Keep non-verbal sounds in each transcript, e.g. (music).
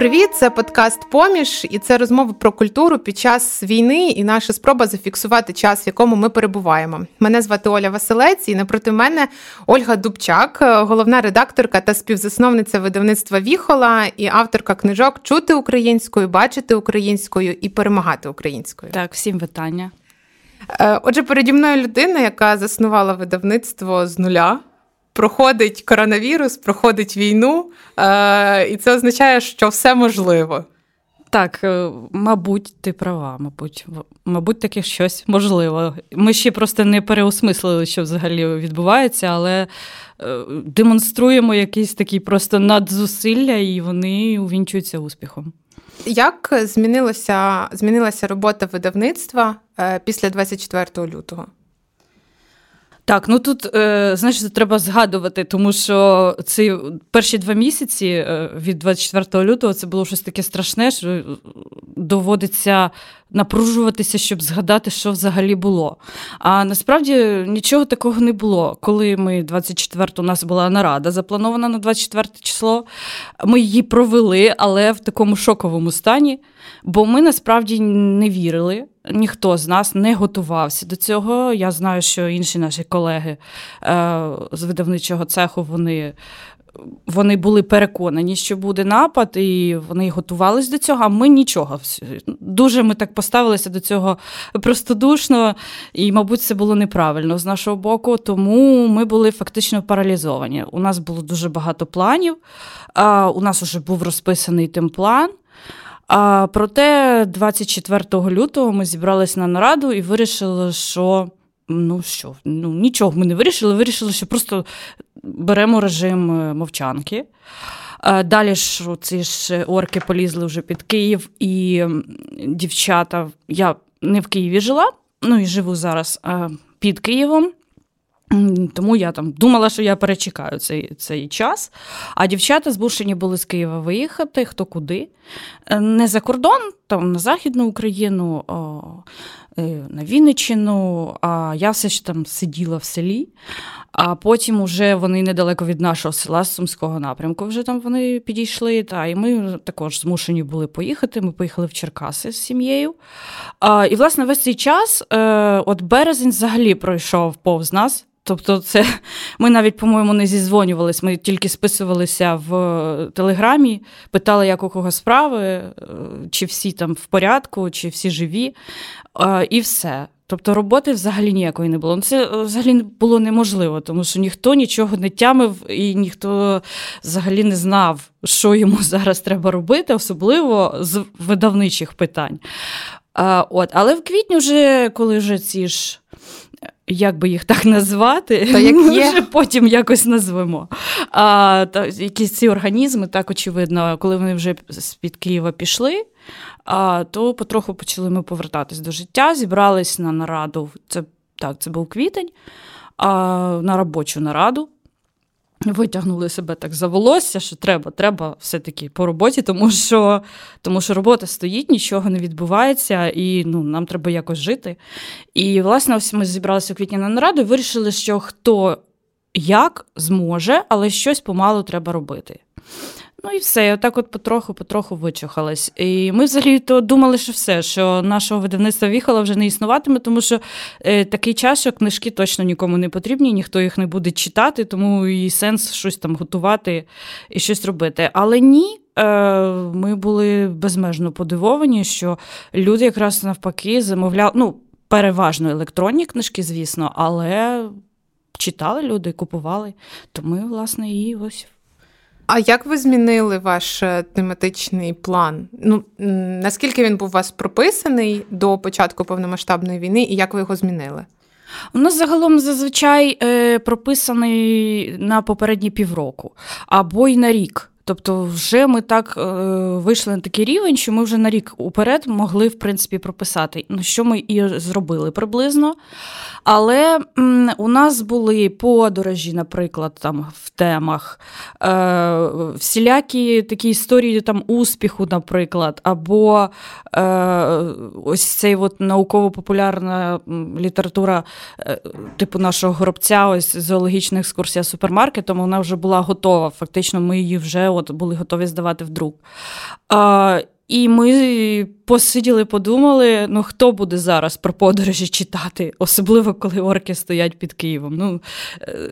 Привіт, це подкаст Поміж, і це розмови про культуру під час війни і наша спроба зафіксувати час, в якому ми перебуваємо. Мене звати Оля Василець, і напроти мене Ольга Дубчак, головна редакторка та співзасновниця видавництва Віхола і авторка книжок Чути українською, бачити українською і перемагати українською. Так, всім вітання. Е, отже, переді мною людина, яка заснувала видавництво з нуля проходить коронавірус, проходить війну, е, і це означає, що все можливо. Так, е, мабуть, ти права, мабуть, мабуть, таке щось можливо. Ми ще просто не переосмислили, що взагалі відбувається, але е, демонструємо якісь такі просто надзусилля, і вони увінчуються успіхом. Як змінилося, змінилася робота видавництва після 24 лютого? Так, ну тут е, знаєш, треба згадувати, тому що ці перші два місяці е, від 24 лютого це було щось таке страшне, що доводиться напружуватися, щоб згадати, що взагалі було. А насправді нічого такого не було. Коли ми 24 у нас була нарада, запланована на 24 число, ми її провели, але в такому шоковому стані, бо ми насправді не вірили. Ніхто з нас не готувався до цього. Я знаю, що інші наші колеги е, з видавничого цеху вони вони були переконані, що буде напад, і вони готувалися до цього. А ми нічого. Дуже ми так поставилися до цього простодушно, і, мабуть, це було неправильно з нашого боку. Тому ми були фактично паралізовані. У нас було дуже багато планів. У нас вже був розписаний тим план. А проте 24 лютого ми зібралися на нараду і вирішили, що ну що, ну нічого ми не вирішили. Вирішили, що просто беремо режим е, мовчанки. Е, далі ж ці ж орки полізли вже під Київ, і дівчата. Я не в Києві жила, ну і живу зараз під Києвом. Тому я там думала, що я перечекаю цей цей час. А дівчата змушені були з Києва виїхати, хто куди. Е, не за кордон, там на Західну Україну, о, на Вінниччину, а я все ж там сиділа в селі. А потім уже вони недалеко від нашого села Сумського напрямку. Вже там вони підійшли. Та і ми також змушені були поїхати. Ми поїхали в Черкаси з сім'єю. А, І, власне, весь цей час, е, от березень взагалі пройшов повз нас. Тобто, це ми навіть, по-моєму, не зізвонювалися, ми тільки списувалися в Телеграмі, питали, як у кого справи, е, чи всі там в порядку, чи всі живі, е, і все. Тобто роботи взагалі ніякої не було. Ну, це е, взагалі було неможливо, тому що ніхто нічого не тямив і ніхто взагалі не знав, що йому (laughs) зараз треба робити, особливо з видавничих питань. От, Але в квітні, вже, коли вже ці ж. Як би їх так назвати, та як є. вже потім якось назвемо. А, та, Якісь ці організми, так очевидно, коли вони вже з-під Києва пішли, а, то потроху почали ми повертатись до життя. Зібрались на нараду. Це так, це був квітень, а, на робочу нараду. Витягнули себе так за волосся, що треба, треба все-таки по роботі, тому що тому що робота стоїть, нічого не відбувається, і ну, нам треба якось жити. І, власне, ось ми зібралися у квітні на нараду і вирішили, що хто як зможе, але щось помалу треба робити. Ну і все, і отак от потроху-потроху вичухалась. І ми взагалі то думали, що все, що нашого видавництва віхала вже не існуватиме, тому що е, такий час, що книжки точно нікому не потрібні, ніхто їх не буде читати, тому і сенс щось там готувати і щось робити. Але ні. Е, ми були безмежно подивовані, що люди якраз навпаки замовляли, ну, переважно електронні книжки, звісно, але читали люди, купували. То ми, власне, і ось а як ви змінили ваш е, тематичний план? Ну наскільки він був у вас прописаний до початку повномасштабної війни, і як ви його змінили? У нас загалом зазвичай е, прописаний на попередні півроку або й на рік. Тобто, вже ми так е, вийшли на такий рівень, що ми вже на рік уперед могли в принципі прописати, ну що ми і зробили приблизно. Але у нас були подорожі, наприклад, там в темах, е, всілякі такі історії там успіху, наприклад, або е, ось цей от науково-популярна література, е, типу нашого горобця, ось зоологічна екскурсія супермаркетом, вона вже була готова. Фактично, ми її вже от були готові здавати в друк. А, і ми посиділи, подумали: ну хто буде зараз про подорожі читати, особливо коли орки стоять під Києвом. Ну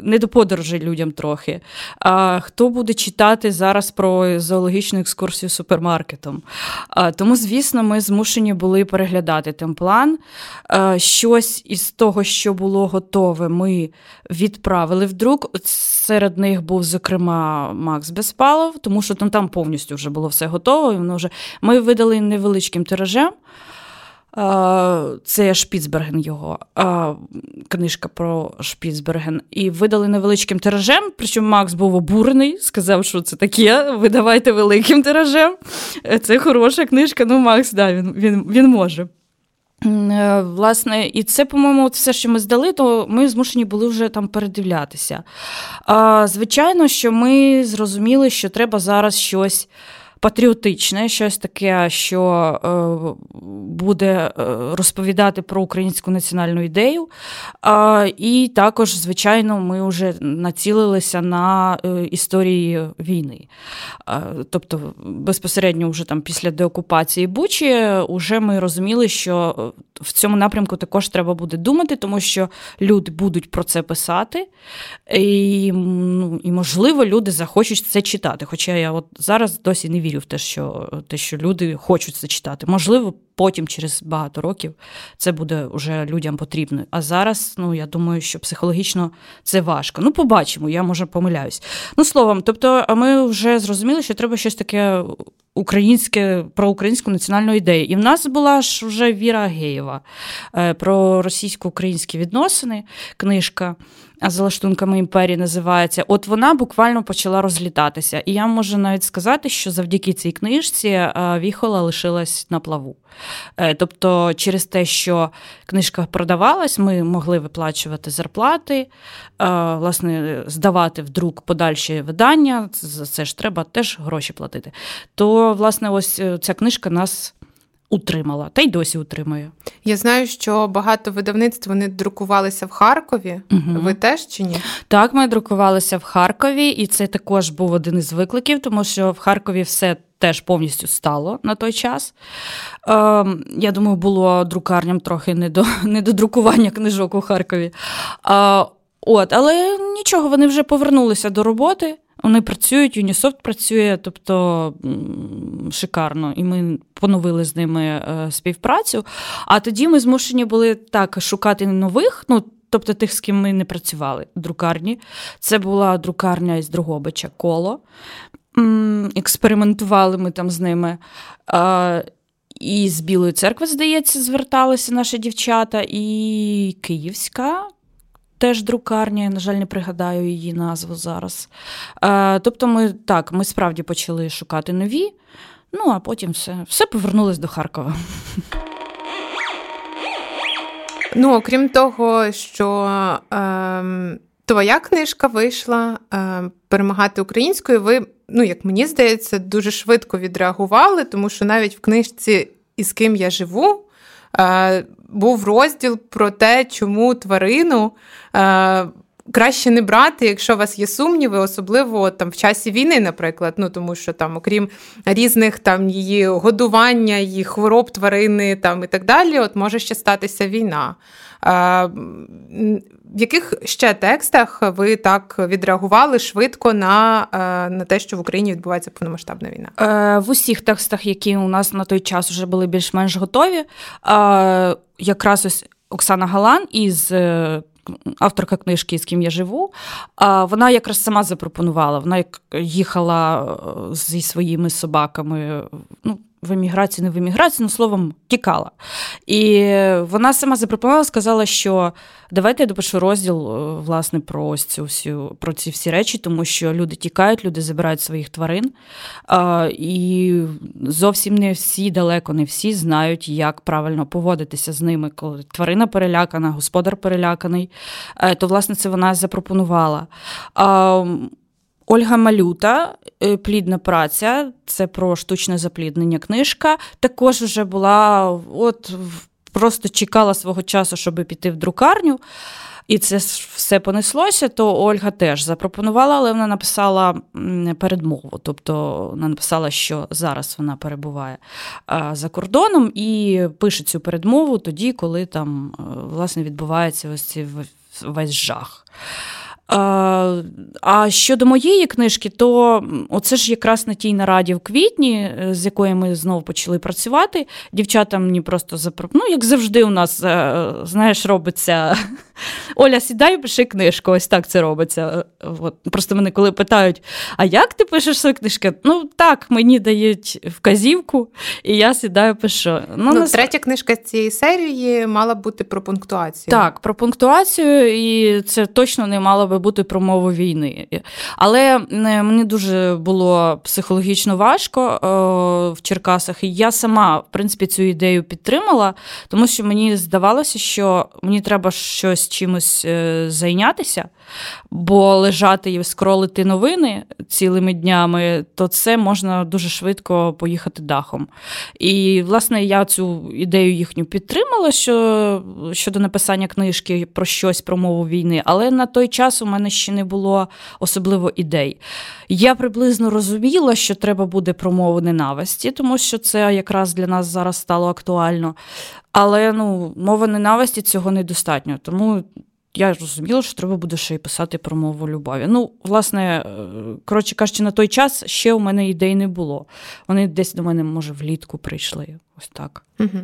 не до подорожі людям трохи. А хто буде читати зараз про зоологічну екскурсію супермаркетом? А, Тому, звісно, ми змушені були переглядати темплан. А, Щось із того, що було готове, ми відправили в друк. Серед них був, зокрема, Макс Безпалов, тому що там там повністю вже було все готово. Воно вже... Ми видали невеличким тиражем. Це Шпіцберген його книжка про Шпіцберген. І видали невеличким тиражем. Причому Макс був обурений, сказав, що це таке. Видавайте великим тиражем. Це хороша книжка. Ну, Макс, да, він, він, він може. Е, власне, і це, по-моєму, все, що ми здали, то ми змушені були вже там передивлятися. Звичайно, що ми зрозуміли, що треба зараз щось патріотичне, щось таке, що е, буде е, розповідати про українську національну ідею. І також, звичайно, ми вже націлилися на е, історії війни. Тобто, безпосередньо, вже там після деокупації Бучі, вже ми розуміли, що в цьому напрямку також треба буде думати, тому що люди будуть про це писати, і, ну, і можливо, люди захочуть це читати. Хоча я от зараз досі не вірю в те, що те, що люди хочуть це читати. Можливо, потім, через багато років, це буде вже людям потрібно. А зараз, ну я думаю, що психологічно це важко. Ну, побачимо, я може помиляюсь. Ну, словом, тобто, ми вже зрозуміли, що треба щось таке українське про українську національну ідею. І в нас була ж вже Віра Геєва е, про російсько-українські відносини, книжка. За лаштунками імперії називається. От вона буквально почала розлітатися. І я можу навіть сказати, що завдяки цій книжці е, Віхола лишилась на плаву. Е, тобто, через те, що книжка продавалась, ми могли виплачувати зарплати, власне, здавати в друк подальші видання. За це ж треба теж гроші платити. То, власне, ось ця книжка нас утримала, та й досі утримує. Я знаю, що багато видавництв вони друкувалися в Харкові. Угу. Ви теж чи ні? Так, ми друкувалися в Харкові, і це також був один із викликів, тому що в Харкові все. Теж повністю стало на той час. Е, Я думаю, було друкарням трохи не до (laughs) не до друкування книжок у Харкові. Е, от, Але нічого, вони вже повернулися до роботи. Вони працюють, Unisoft працює, тобто шикарно, і ми поновили з ними е, співпрацю. А тоді ми змушені були так шукати нових. ну, Тобто тих, з ким ми не працювали друкарні. Це була друкарня із Другобича коло. Експериментували ми там з ними. І з Білої церкви, здається, зверталися наші дівчата, і Київська теж друкарня, я, на жаль, не пригадаю її назву зараз. Е, Тобто, ми так, ми справді почали шукати нові, ну а потім все, все повернулось до Харкова. Ну, окрім того, що е, твоя книжка вийшла е, перемагати українською, ви, ну, як мені здається, дуже швидко відреагували, тому що навіть в книжці із ким я живу. Е, був розділ про те, чому тварину е, краще не брати, якщо у вас є сумніви, особливо там в часі війни, наприклад. Ну тому що там, окрім різних там її годування, її хвороб тварини там і так далі, от може ще статися війна. Е, в яких ще текстах ви так відреагували швидко на е, на те, що в Україні відбувається повномасштабна війна? Е, В усіх текстах, які у нас на той час вже були більш-менш готові, е, якраз ось Оксана Галан із. Авторка книжки, з ким я живу, вона якраз сама запропонувала. Вона їхала зі своїми собаками ну, в еміграцію, не в еміграцію, ну словом, тікала. І вона сама запропонувала, сказала, що давайте я допишу розділ е, власне, про ось цю всю, про ці всі речі, тому що люди тікають, люди забирають своїх тварин. І зовсім не всі, далеко не всі знають, як правильно поводитися з ними, коли тварина перелякана, господар переляканий. Е, то, власне, це вона запропонувала. Ольга Малюта, е, плідна праця, це про штучне запліднення книжка. Також вже була, от просто чекала свого часу, щоб піти в друкарню. і це все понеслося, то Ольга теж запропонувала, але вона написала передмову. Тобто вона написала, що зараз вона перебуває за кордоном і пише цю передмову тоді, коли там е, власне відбувається ось цей весь жах. А щодо моєї книжки, то оце ж якраз на тій нараді в квітні, е, з якої ми знову почали працювати. Дівчата мені просто запропонували, ну, як завжди, у нас, е, знаєш, робиться. (laughs) Оля, сідай, пиши книжку. Ось так це робиться. От. Просто мене коли питають: а як ти пишеш свою книжку? Ну так, мені дають вказівку, і я сідаю, пишу. Ну, ну нас... Третя книжка цієї серії мала бути про пунктуацію. Так, про пунктуацію, і це точно не мало би бути про мову війни. Але е, мені дуже було психологічно важко в Черкасах, і я сама, в принципі, цю ідею підтримала, тому що мені здавалося, що мені треба щось чимось е, зайнятися, бо лежати і скролити новини цілими днями, то це можна дуже швидко поїхати дахом. І, власне, я цю ідею їхню підтримала що, щодо написання книжки про щось про мову війни, але на той час у мене ще не було особливо ідей. Я приблизно розуміла, що треба буде про мову ненависті, тому що це якраз для нас зараз стало актуально. Але ну, мова ненависті цього недостатньо. Тому я розуміла, що треба буде ще й писати про мову любові. Ну, власне, е, коротше кажучи, на той час ще у мене ідей не було. Вони десь до мене, може, влітку прийшли. Ось так. Угу.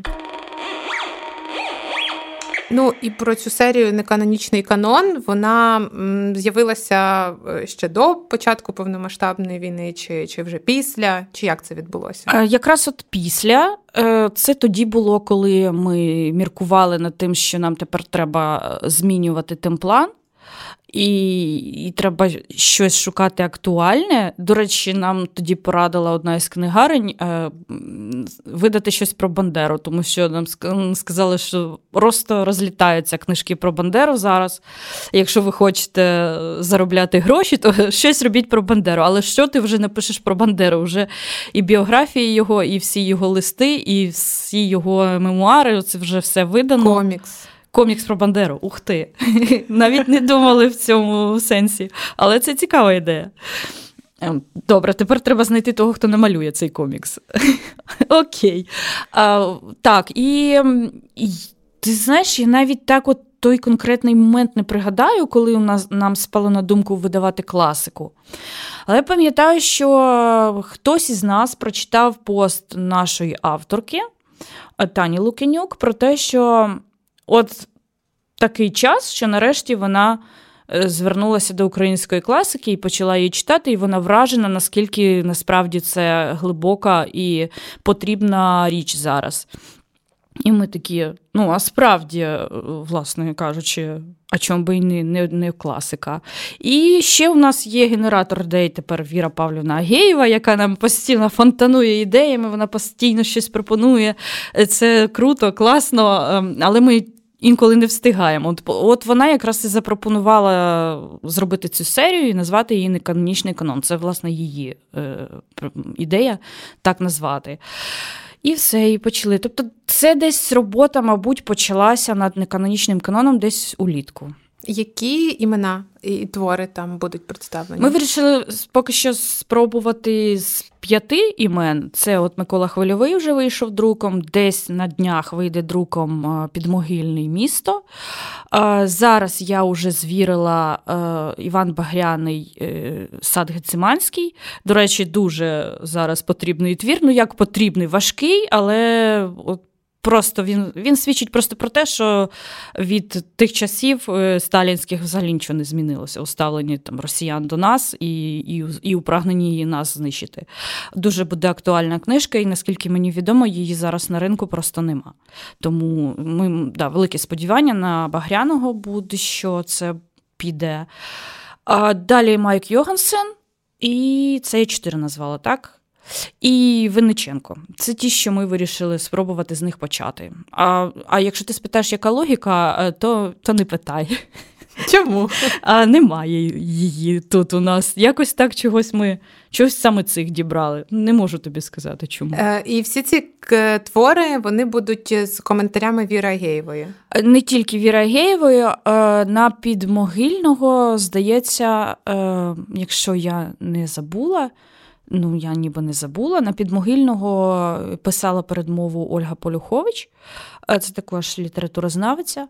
Ну і про цю серію неканонічний канон вона з'явилася е, ще до початку повномасштабної війни, чи чи вже після, чи як це відбулося? Е, якраз от після е, це тоді було, коли ми міркували над тим, що нам тепер треба змінювати темплан і і треба щось шукати актуальне. До речі, нам тоді порадила одна із книгарень е, видати щось про Бандеру, тому що нам сказали, що просто розлітаються книжки про Бандеру зараз. Якщо ви хочете заробляти гроші, то (laughs) щось робіть про Бандеру. Але що ти вже напишеш про Бандеру? Вже і біографії його, і всі його листи, і всі його мемуари це вже все видано. Комікс. Комікс про Бандеру. Ух ти! (laughs) Навіть не думали в цьому сенсі. Але це цікава ідея. Ем, добре, тепер треба знайти того, хто намалює цей комікс. (laughs) Окей. А, Так, і, і ти знаєш, я навіть так от той конкретний момент не пригадаю, коли у нас нам спало на думку видавати класику. Але пам'ятаю, що хтось із нас прочитав пост нашої авторки Тані Лукенюк про те, що от такий час, що нарешті вона е, звернулася до української класики і почала її читати, і вона вражена, наскільки насправді це глибока і потрібна річ зараз. І ми такі, ну, а справді, е, власне кажучи, а чому би і не, не не, класика. І ще у нас є генератор ідей тепер Віра Павлівна Агеєва, яка нам постійно фонтанує ідеями, вона постійно щось пропонує. Це круто, класно, ем, але ми інколи не встигаємо. От от вона якраз і запропонувала зробити цю серію і назвати її неканонічний канон. Це, власне, її е, ідея так назвати. І все, і почали. Тобто, це десь робота, мабуть, почалася над неканонічним каноном десь улітку. Які імена і твори там будуть представлені? Ми вирішили поки що спробувати з п'яти імен. Це от Микола Хвильовий вже вийшов друком, десь на днях вийде друком підмогильне місто. Зараз я вже звірила Іван Багряний е, сад Гециманський. До речі, дуже зараз потрібний твір. Ну, як потрібний, важкий, але от Просто він він свідчить просто про те, що від тих часів е, сталінських взагалі нічого не змінилося у ставленні там росіян до нас і і, і у прагненні нас знищити. Дуже буде актуальна книжка, і наскільки мені відомо, її зараз на ринку просто нема. Тому ми да, велике сподівання на Багряного буде, що це піде. А Далі Майк Йогансен, і це я чотири назвала, так? І Винниченко. Це ті, що ми вирішили спробувати з них почати. А а якщо ти спитаєш, яка логіка, е, то то не питай. Чому? А немає її тут у нас. Якось так чогось ми чогось саме цих дібрали. Не можу тобі сказати, чому. Е, І всі ці твори вони будуть з коментарями Віра Геєвої. Е, не тільки Віра Геєвої, е, на підмогильного здається, е, якщо я не забула. Ну, я ніби не забула. На підмогильного писала передмову Ольга Полюхович, це також літературознавиця.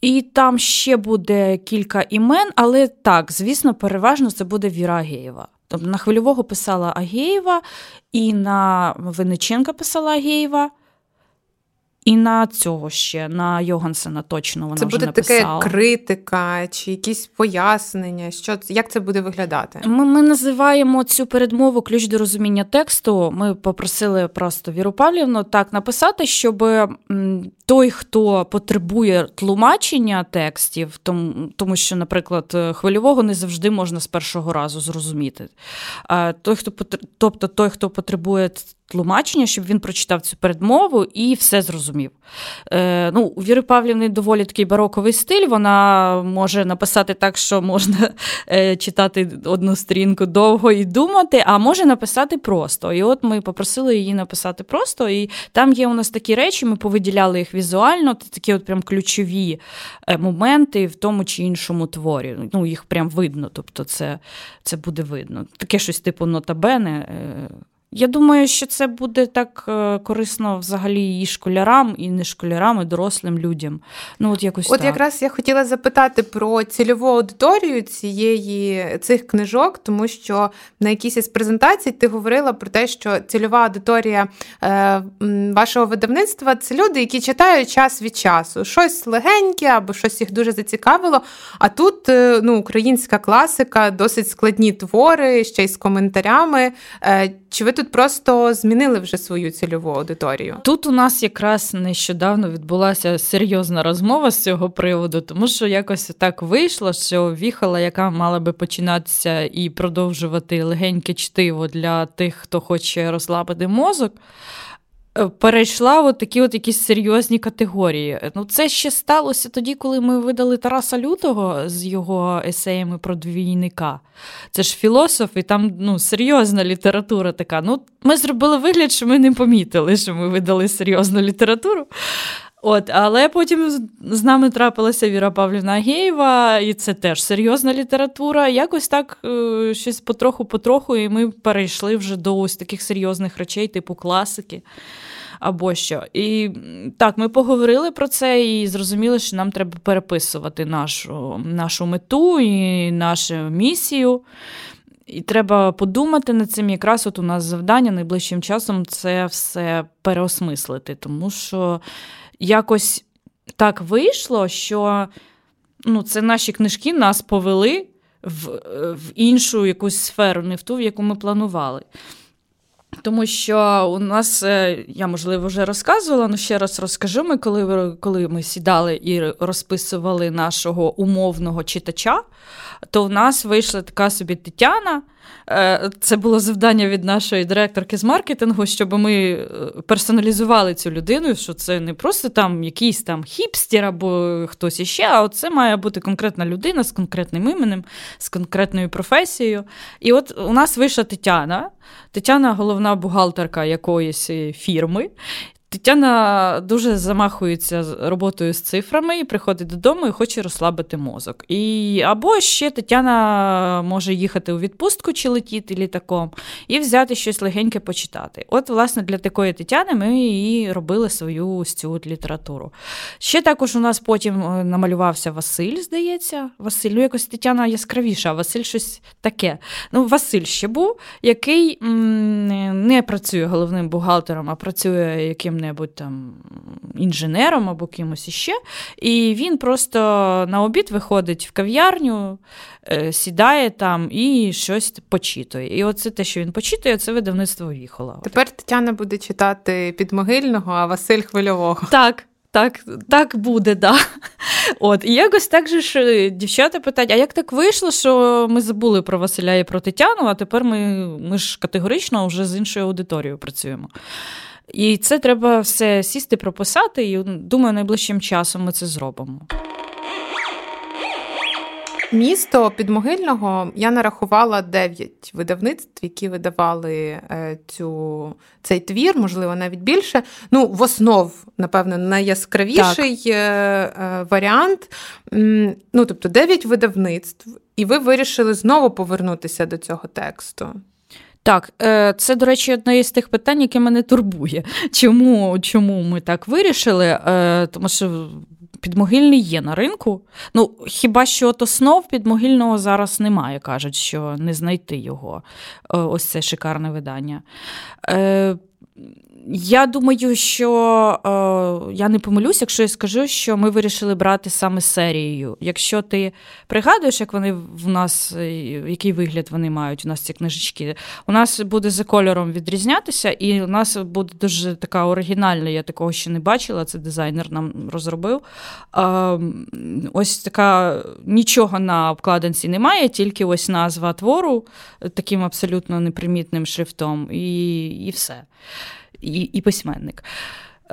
І там ще буде кілька імен, але так, звісно, переважно це буде Віра Агеєва. Тобто на хвильового писала Агеєва, і на Винниченка писала Агеєва. І на цього ще, на Йогансена точно вона це вже буде написала. таке критика чи якісь пояснення. Що Як це буде виглядати? Ми ми називаємо цю передмову ключ до розуміння тексту. Ми попросили просто Віру Павлівну так написати, щоб той, хто потребує тлумачення текстів, тому, тому що, наприклад, хвильового не завжди можна з першого разу зрозуміти. Той, хто тобто той, хто потребує тлумачення, щоб він прочитав цю передмову і все зрозумів. Е, ну, У Віри Павлівни доволі такий бароковий стиль. Вона може написати так, що можна е, читати одну сторінку довго і думати, а може написати просто. І от ми попросили її написати просто. І там є у нас такі речі, ми повиділяли їх візуально, такі от прям ключові е, моменти в тому чи іншому творі. Ну, Їх прям видно, тобто це, це буде видно. Таке щось типу нотабене. Е, я думаю, що це буде так е, корисно взагалі і школярам, і не школярам, і дорослим людям. Ну, От якось От так. якраз я хотіла запитати про цільову аудиторію цієї цих книжок, тому що на якійсь із презентацій ти говорила про те, що цільова аудиторія е, вашого видавництва це люди, які читають час від часу. Щось легеньке або щось їх дуже зацікавило. А тут е, ну, українська класика, досить складні твори, ще й з коментарями. Чи ви тут просто змінили вже свою цільову аудиторію? Тут у нас якраз нещодавно відбулася серйозна розмова з цього приводу, тому що якось так вийшло, що віхала, яка мала би починатися і продовжувати легеньке чтиво для тих, хто хоче розслабити мозок. Е, перейшла от такі от якісь серйозні категорії. Ну, Це ще сталося тоді, коли ми видали Тараса Лютого з його есеями про двійника. Це ж філософ, і там ну, серйозна література така. Ну, Ми зробили вигляд, що ми не помітили, що ми видали серйозну літературу. От, Але потім з нами трапилася Віра Павлівна Агєєва, і це теж серйозна література. Якось так е, щось потроху-потроху, і ми перейшли вже до ось таких серйозних речей, типу класики або що. І так, ми поговорили про це і зрозуміли, що нам треба переписувати нашу, нашу мету і нашу місію. І треба подумати над цим. Якраз от у нас завдання найближчим часом це все переосмислити, тому що якось так вийшло, що ну, це наші книжки нас повели в, в іншу якусь сферу, не в ту, в яку ми планували. Тому що у нас, е, я можливо вже розказувала, але ще раз розкажу. Ми коли коли ми сідали і розписували нашого умовного читача, то в нас вийшла така собі Тетяна. Е, це було завдання від нашої директорки з маркетингу, щоб ми е, персоналізували цю людину, що це не просто там якийсь там хіпстер або хтось іще, а це має бути конкретна людина з конкретним іменем, з конкретною професією. І от у нас вийшла Тетяна. Тетяна головна бухгалтерка якоїсь фірми. Тетяна дуже замахується роботою з цифрами і приходить додому і хоче розслабити мозок. І Або ще Тетяна може їхати у відпустку чи летіти літаком і взяти щось легеньке почитати. От, власне, для такої Тетяни ми і робили свою цю літературу. Ще також у нас потім е, намалювався Василь, здається. Василь, ну якось Тетяна яскравіша, а Василь щось таке. Ну, Василь ще був, який м- не працює головним бухгалтером, а працює яким яким-небудь там інженером або кимось іще. І він просто на обід виходить в кав'ярню, е, сідає там і щось почитує. І оце те, що він почитує, це видавництво Віхола. Тепер Тетяна буде читати підмогильного, а Василь хвильового. Так. Так так буде, да. От, І якось так же ж е, дівчата питають, а як так вийшло, що ми забули про Василя і про Тетяну, а тепер ми ми ж категорично вже з іншою аудиторією працюємо. І це треба все сісти, прописати, і думаю, найближчим часом ми це зробимо. Місто Підмогильного я нарахувала дев'ять видавництв, які видавали е, цю, цей твір, можливо, навіть більше. Ну, в основ, напевно, найяскравіший так. Е, варіант. Ну, тобто, дев'ять видавництв, і ви вирішили знову повернутися до цього тексту. Так, е, це, до речі, одне із тих питань, яке мене турбує. Чому чому ми так вирішили? Е, тому що підмогильний є на ринку. Ну, хіба що от основ підмогильного зараз немає, кажуть, що не знайти його. Е, ось це шикарне видання. Я думаю, що е, я не помилюсь, якщо я скажу, що ми вирішили брати саме серією. Якщо ти пригадуєш, як вони в нас, е, який вигляд вони мають, у нас ці книжечки, у нас буде за кольором відрізнятися, і у нас буде дуже така оригінальна, я такого ще не бачила, це дизайнер нам розробив. Е, ось така нічого на обкладинці немає, тільки ось назва твору таким абсолютно непримітним шрифтом, і, і все і, і письменник.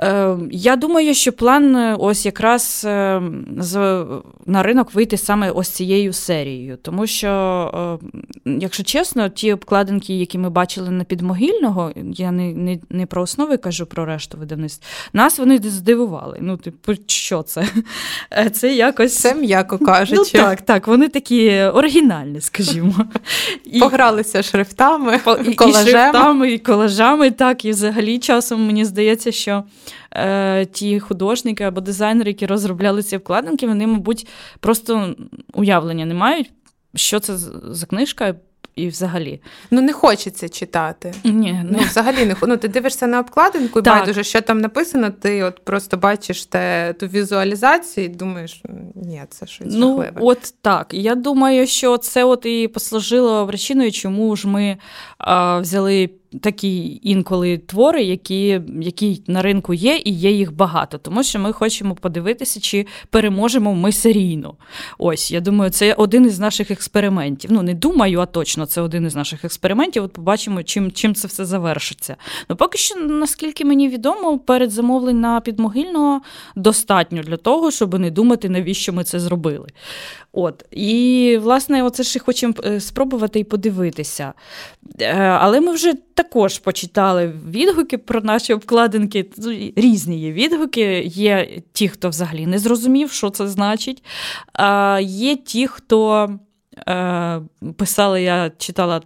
Е, я думаю, що план е, ось якраз е, на ринок вийти саме ось цією серією. Тому що, якщо чесно, ті обкладинки, які ми бачили на підмогильного, я не не, не про основи кажу про решту видавництв, нас вони здивували. Ну, типу, що це? Це якось Це м'яко кажучи. Ну, Так, так, вони такі оригінальні, скажімо. І... Погралися шрифтами, і, колажем. і шрифтами, і колажами. Так, і взагалі часом мені здається, що е, ті художники або дизайнери, які розробляли ці вкладинки, вони, мабуть, просто уявлення не мають, що це за книжка. І взагалі. Ну, не хочеться читати. Ні, Ну, взагалі не Ну, Ти дивишся на обкладинку і так. байдуже, що там написано, ти от просто бачиш те, ту візуалізацію і думаєш, ні, це щось ну, жахливе. От так. Я думаю, що це от і послужило причиною, чому ж ми а, взяли такі інколи твори, які які на ринку є, і є їх багато. Тому що ми хочемо подивитися, чи переможемо ми серійно. Ось, я думаю, це один із наших експериментів. Ну, не думаю, а точно це один із наших експериментів. От побачимо, чим чим це все завершиться. Ну, поки що, наскільки мені відомо, перед замовлень на підмогильного достатньо для того, щоб не думати, навіщо ми це зробили. От. І, власне, оце і хочемо е, спробувати і подивитися. Е, але ми вже також почитали відгуки про наші обкладинки. Різні є відгуки. Є ті, хто взагалі не зрозумів, що це значить. А Є ті, хто е, писали, я читала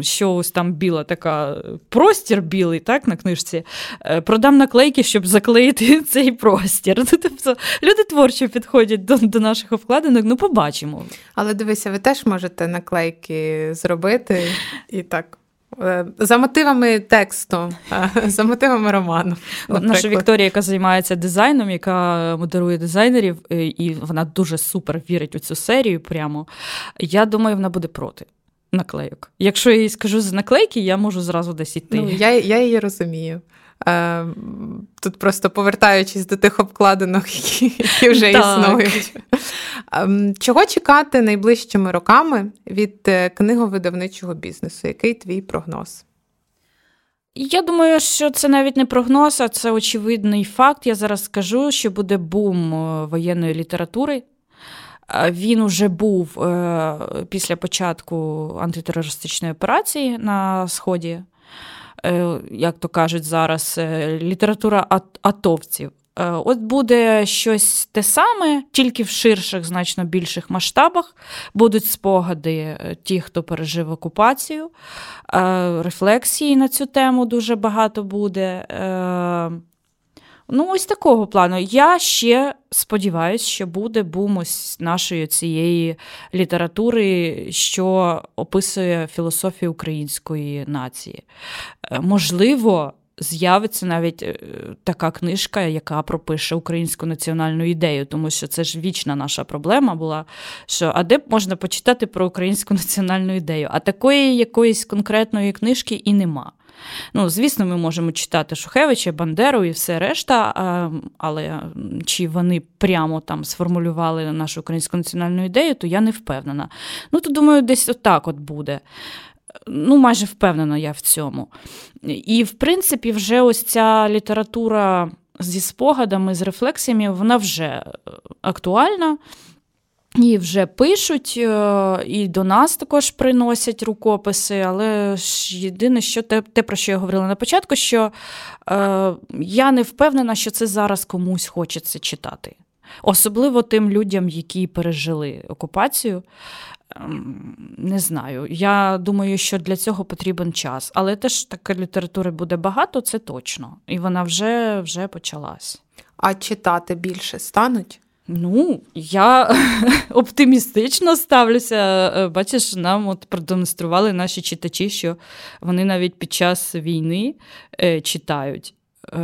що ось там біла така простір білий, так, на книжці. Е, продам наклейки, щоб заклеїти (laughs) цей простір. Ну, тобто люди творчо підходять до, до наших обкладинок, ну побачимо. Але дивися, ви теж можете наклейки зробити і так. Е, за мотивами тексту, е, за мотивами роману. Наприклад. Наша Вікторія, яка займається дизайном, яка модерує дизайнерів, і вона дуже супер вірить у цю серію. Прямо я думаю, вона буде проти наклейок. Якщо я їй скажу з наклейки, я можу зразу десь іти. Ну, Я я її розумію. Е, Тут просто повертаючись до тих обкладинок, які, які вже так. існують. Е, чого чекати найближчими роками від е, книговидавничого бізнесу? Який твій прогноз? Я думаю, що це навіть не прогноз, а це очевидний факт. Я зараз скажу, що буде бум е, воєнної літератури. Він уже був після початку антитерористичної операції на Сході, як то кажуть зараз, е, література атовців. От буде щось те саме, тільки в ширших, значно більших масштабах. Будуть спогади ті, хто пережив окупацію, рефлексії на цю тему дуже багато буде. Ну, ось такого плану. Я ще сподіваюся, що буде бум ось нашої цієї літератури, що описує філософію української нації. Е, можливо, з'явиться навіть е, така книжка, яка пропише українську національну ідею, тому що це ж вічна наша проблема була. що А де можна почитати про українську (laughs) національну ідею? А такої якоїсь конкретної книжки і нема. Ну, Звісно, ми можемо читати Шухевича, Бандеру і все решта, але чи вони прямо там сформулювали нашу українську національну ідею, то я не впевнена. Ну, то думаю, десь отак от буде. Ну, майже впевнена я в цьому. І, в принципі, вже ось ця література зі спогадами, з рефлексіями, вона вже актуальна. І вже пишуть, е, і до нас також приносять рукописи, але ж єдине, що те, те, про що я говорила на початку, що е, я не впевнена, що це зараз комусь хочеться читати. Особливо тим людям, які пережили окупацію. Ем, не знаю. Я думаю, що для цього потрібен час. Але теж така літератури буде багато, це точно. І вона вже, вже почалась. А читати більше стануть? Ну, я (laughs) оптимістично ставлюся. Е, бачиш, нам от продемонстрували наші читачі, що вони навіть під час війни е, читають е,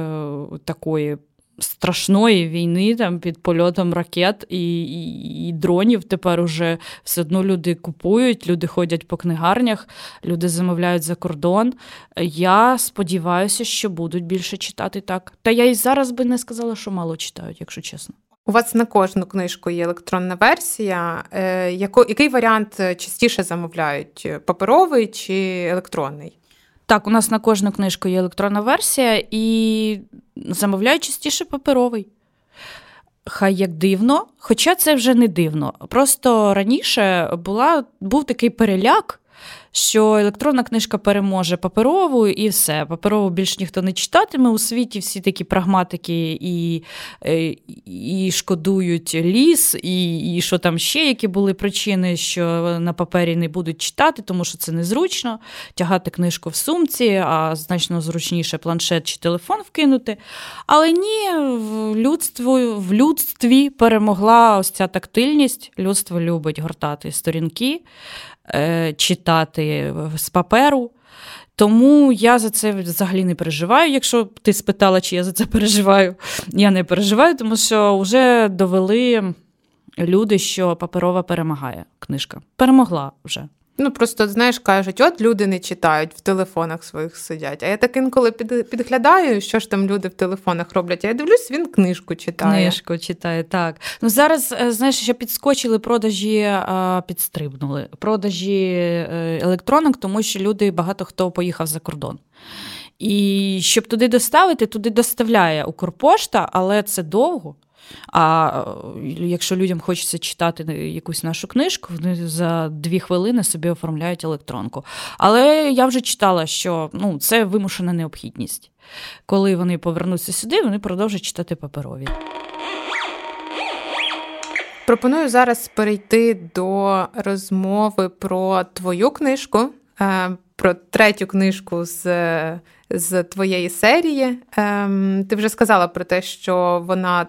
такої страшної війни там під польотом ракет і, і, і дронів. Тепер уже все одно люди купують, люди ходять по книгарнях, люди замовляють за кордон. Я сподіваюся, що будуть більше читати так. Та я і зараз би не сказала, що мало читають, якщо чесно. У вас на кожну книжку є електронна версія. Е, який варіант частіше замовляють? Паперовий чи електронний? Так, у нас на кожну книжку є електронна версія, і замовляють частіше паперовий. Хай як дивно, хоча це вже не дивно. Просто раніше була, був такий переляк, що електронна книжка переможе паперову, і все. Паперову більш ніхто не читатиме. У світі всі такі прагматики і е, і шкодують ліс, і і що там ще, які були причини, що на папері не будуть читати, тому що це незручно. Тягати книжку в сумці, а значно зручніше планшет чи телефон вкинути. Але ні, в людстві, в людстві перемогла ось ця тактильність. Людство любить гортати сторінки. Е, читати з паперу. Тому я за це взагалі не переживаю. Якщо ти спитала, чи я за це переживаю, я не переживаю, тому що вже довели люди, що паперова перемагає книжка. Перемогла вже. Ну просто знаєш, кажуть, от люди не читають, в телефонах своїх сидять. А я так інколи під, підглядаю, що ж там люди в телефонах роблять. А я дивлюсь, він книжку читає. Книжку читає, так. Ну зараз, е, знаєш, що підскочили продажі, підстрибнули продажі е, електронок, тому що люди багато хто поїхав за кордон. І щоб туди доставити, туди доставляє Укрпошта, але це довго. А е, якщо людям хочеться читати якусь нашу книжку, вони за дві хвилини собі оформляють електронку. Але я вже читала, що ну, це вимушена необхідність. Коли вони повернуться сюди, вони продовжать читати паперові. Пропоную зараз перейти до розмови про твою книжку, е, про третю книжку з з твоєї серії. Ем, ти вже сказала про те, що вона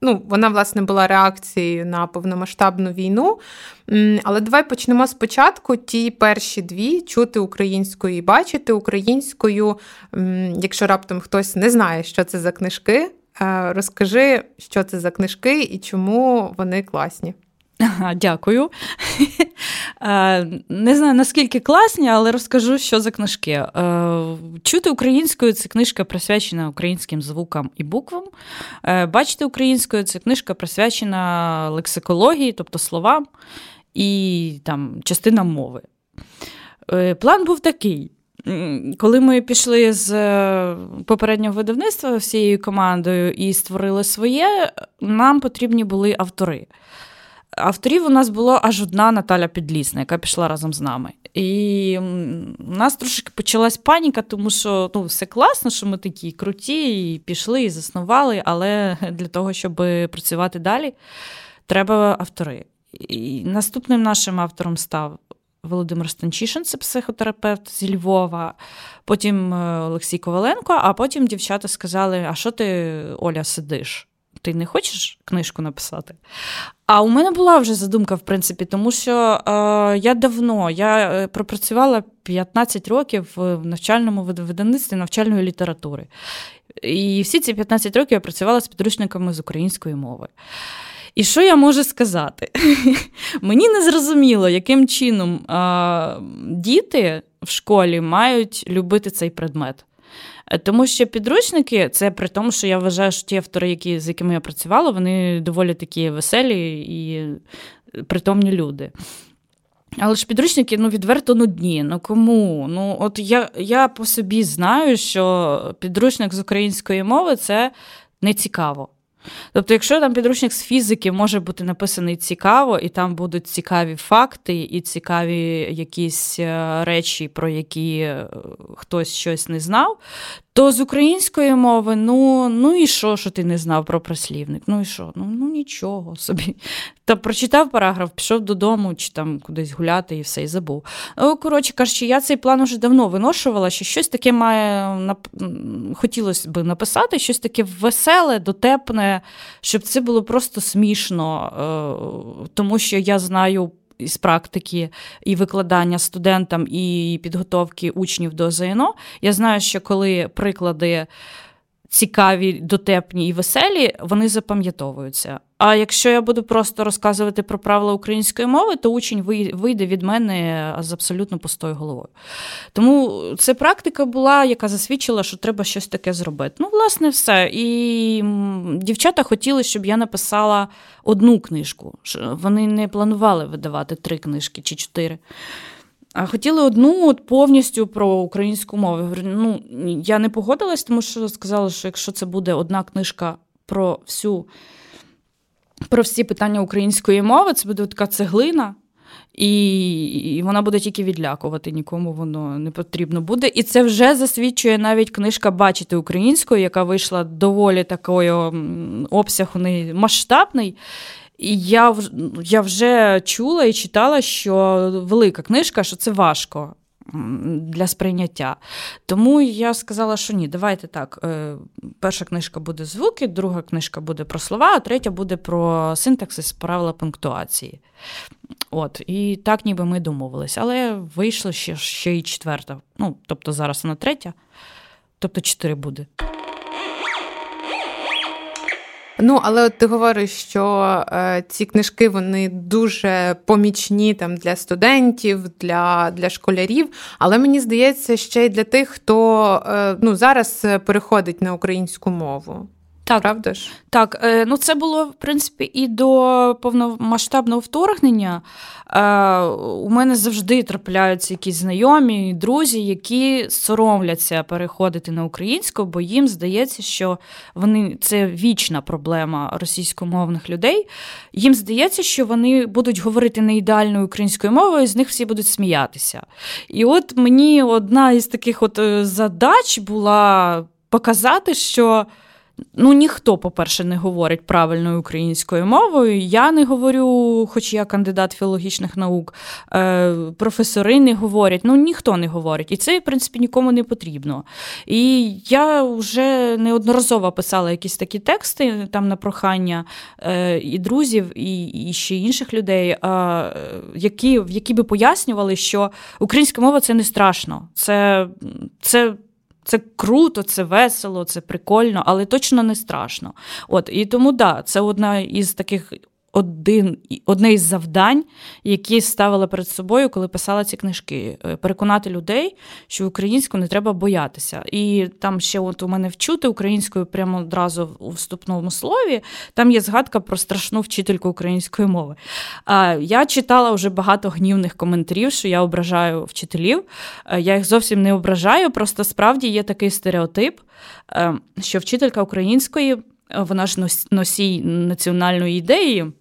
ну, вона, власне, була реакцією на повномасштабну війну. Але давай почнемо спочатку. Ті перші дві чути українською і бачити українською. Якщо раптом хтось не знає, що це за книжки, е, розкажи, що це за книжки і чому вони класні. Дякую. (laughs) Е, не знаю, наскільки класні, але розкажу, що за книжки. Е, чути українською це книжка присвячена українським звукам і буквам. Е, бачити українською це книжка присвячена лексикології, тобто словам і там, частинам мови. План був такий. Коли ми пішли з попереднього видавництва всією командою і створили своє, нам потрібні були автори. Авторів у нас було аж одна Наталя Підлісна, яка пішла разом з нами. І у нас трошки почалась паніка, тому що ну, все класно, що ми такі круті, і пішли, і заснували, але для того, щоб працювати далі, треба автори. І Наступним нашим автором став Володимир Станчишин, це психотерапевт зі Львова, потім е, Олексій Коваленко, а потім дівчата сказали: А що ти, Оля, сидиш? Ти не хочеш книжку написати? А у мене була вже задумка, в принципі, тому що е, я давно я е, пропрацювала 15 років в навчальному видавництві навчальної літератури. І всі ці 15 років я працювала з підручниками з української мови. І що я можу сказати? (laughs) Мені не зрозуміло, яким чином е, діти в школі мають любити цей предмет. Е, тому що підручники, це при тому, що я вважаю, що ті автори, які, з якими я працювала, вони доволі такі веселі і притомні люди. Але ж підручники ну, відверто нудні. Ну кому? Ну, от я я по собі знаю, що підручник з української мови це не цікаво. Тобто, якщо там підручник з фізики може бути написаний цікаво, і там будуть цікаві факти, і цікаві якісь е, речі, про які е, хтось щось не знав, то з української мови, ну ну і що, що ти не знав про прислівник? Ну і що? Ну ну нічого собі. Та прочитав параграф, пішов додому, чи там кудись гуляти і все, і забув. Коротше кажучи, я цей план уже давно виношувала, що щось таке має хотілося б написати, щось таке веселе, дотепне, щоб це було просто смішно, е, тому що я знаю із практики і викладання студентам, і підготовки учнів до ЗНО. Я знаю, що коли приклади цікаві, дотепні і веселі, вони запам'ятовуються. А якщо я буду просто розказувати про правила української мови, то учень вийде від мене з абсолютно пустою головою. Тому це практика була, яка засвідчила, що треба щось таке зробити. Ну, власне, все. І дівчата хотіли, щоб я написала одну книжку. Вони не планували видавати три книжки чи чотири. А хотіли одну от повністю про українську мову. Ну, Я не погодилась, тому що сказала, що якщо це буде одна книжка про всю, про всі питання української мови, це буде така цеглина. І вона буде тільки відлякувати, нікому воно не потрібно буде. І це вже засвідчує навіть книжка Бачити українською, яка вийшла доволі такою обсяг у неї масштабний. І я я вже чула і читала, що велика книжка, що це важко для сприйняття. Тому я сказала, що ні, давайте так. Е, перша книжка буде звуки, друга книжка буде про слова, а третя буде про синтаксис, правила пунктуації. От, І так ніби ми домовились. Але вийшло ще ще і четверта. Ну, тобто зараз вона третя, тобто чотири буде. Ну, але от ти говориш, що е, ці книжки вони дуже помічні там для студентів, для для школярів. Але мені здається, ще й для тих, хто е, ну, зараз переходить на українську мову. Так, Правда ж? Так, е, ну це було в принципі і до повномасштабного вторгнення. Е, у мене завжди трапляються якісь знайомі, друзі, які соромляться переходити на українську, бо їм здається, що вони це вічна проблема російськомовних людей. Їм здається, що вони будуть говорити не ідеальною українською мовою, і з них всі будуть сміятися. І от мені одна із таких от е, задач була показати, що. Ну, ніхто, по-перше, не говорить правильною українською мовою. Я не говорю, хоч я кандидат філологічних наук, е, професори не говорять, ну ніхто не говорить. І це, в принципі, нікому не потрібно. І я вже неодноразово писала якісь такі тексти там на прохання е, і друзів, і і ще інших людей, е, які які би пояснювали, що українська мова це не страшно. Це, Це це круто, це весело, це прикольно, але точно не страшно. От І тому да, це одна із таких один, одне із завдань, які ставила перед собою, коли писала ці книжки. Е, переконати людей, що українську не треба боятися. І там ще от у мене вчути українською прямо одразу у вступному слові. Там є згадка про страшну вчительку української мови. Я читала вже багато гнівних коментарів, що я ображаю вчителів. Е, я їх зовсім не ображаю, просто справді є такий стереотип, е, що вчителька української. Вона ж носій національної ідеї,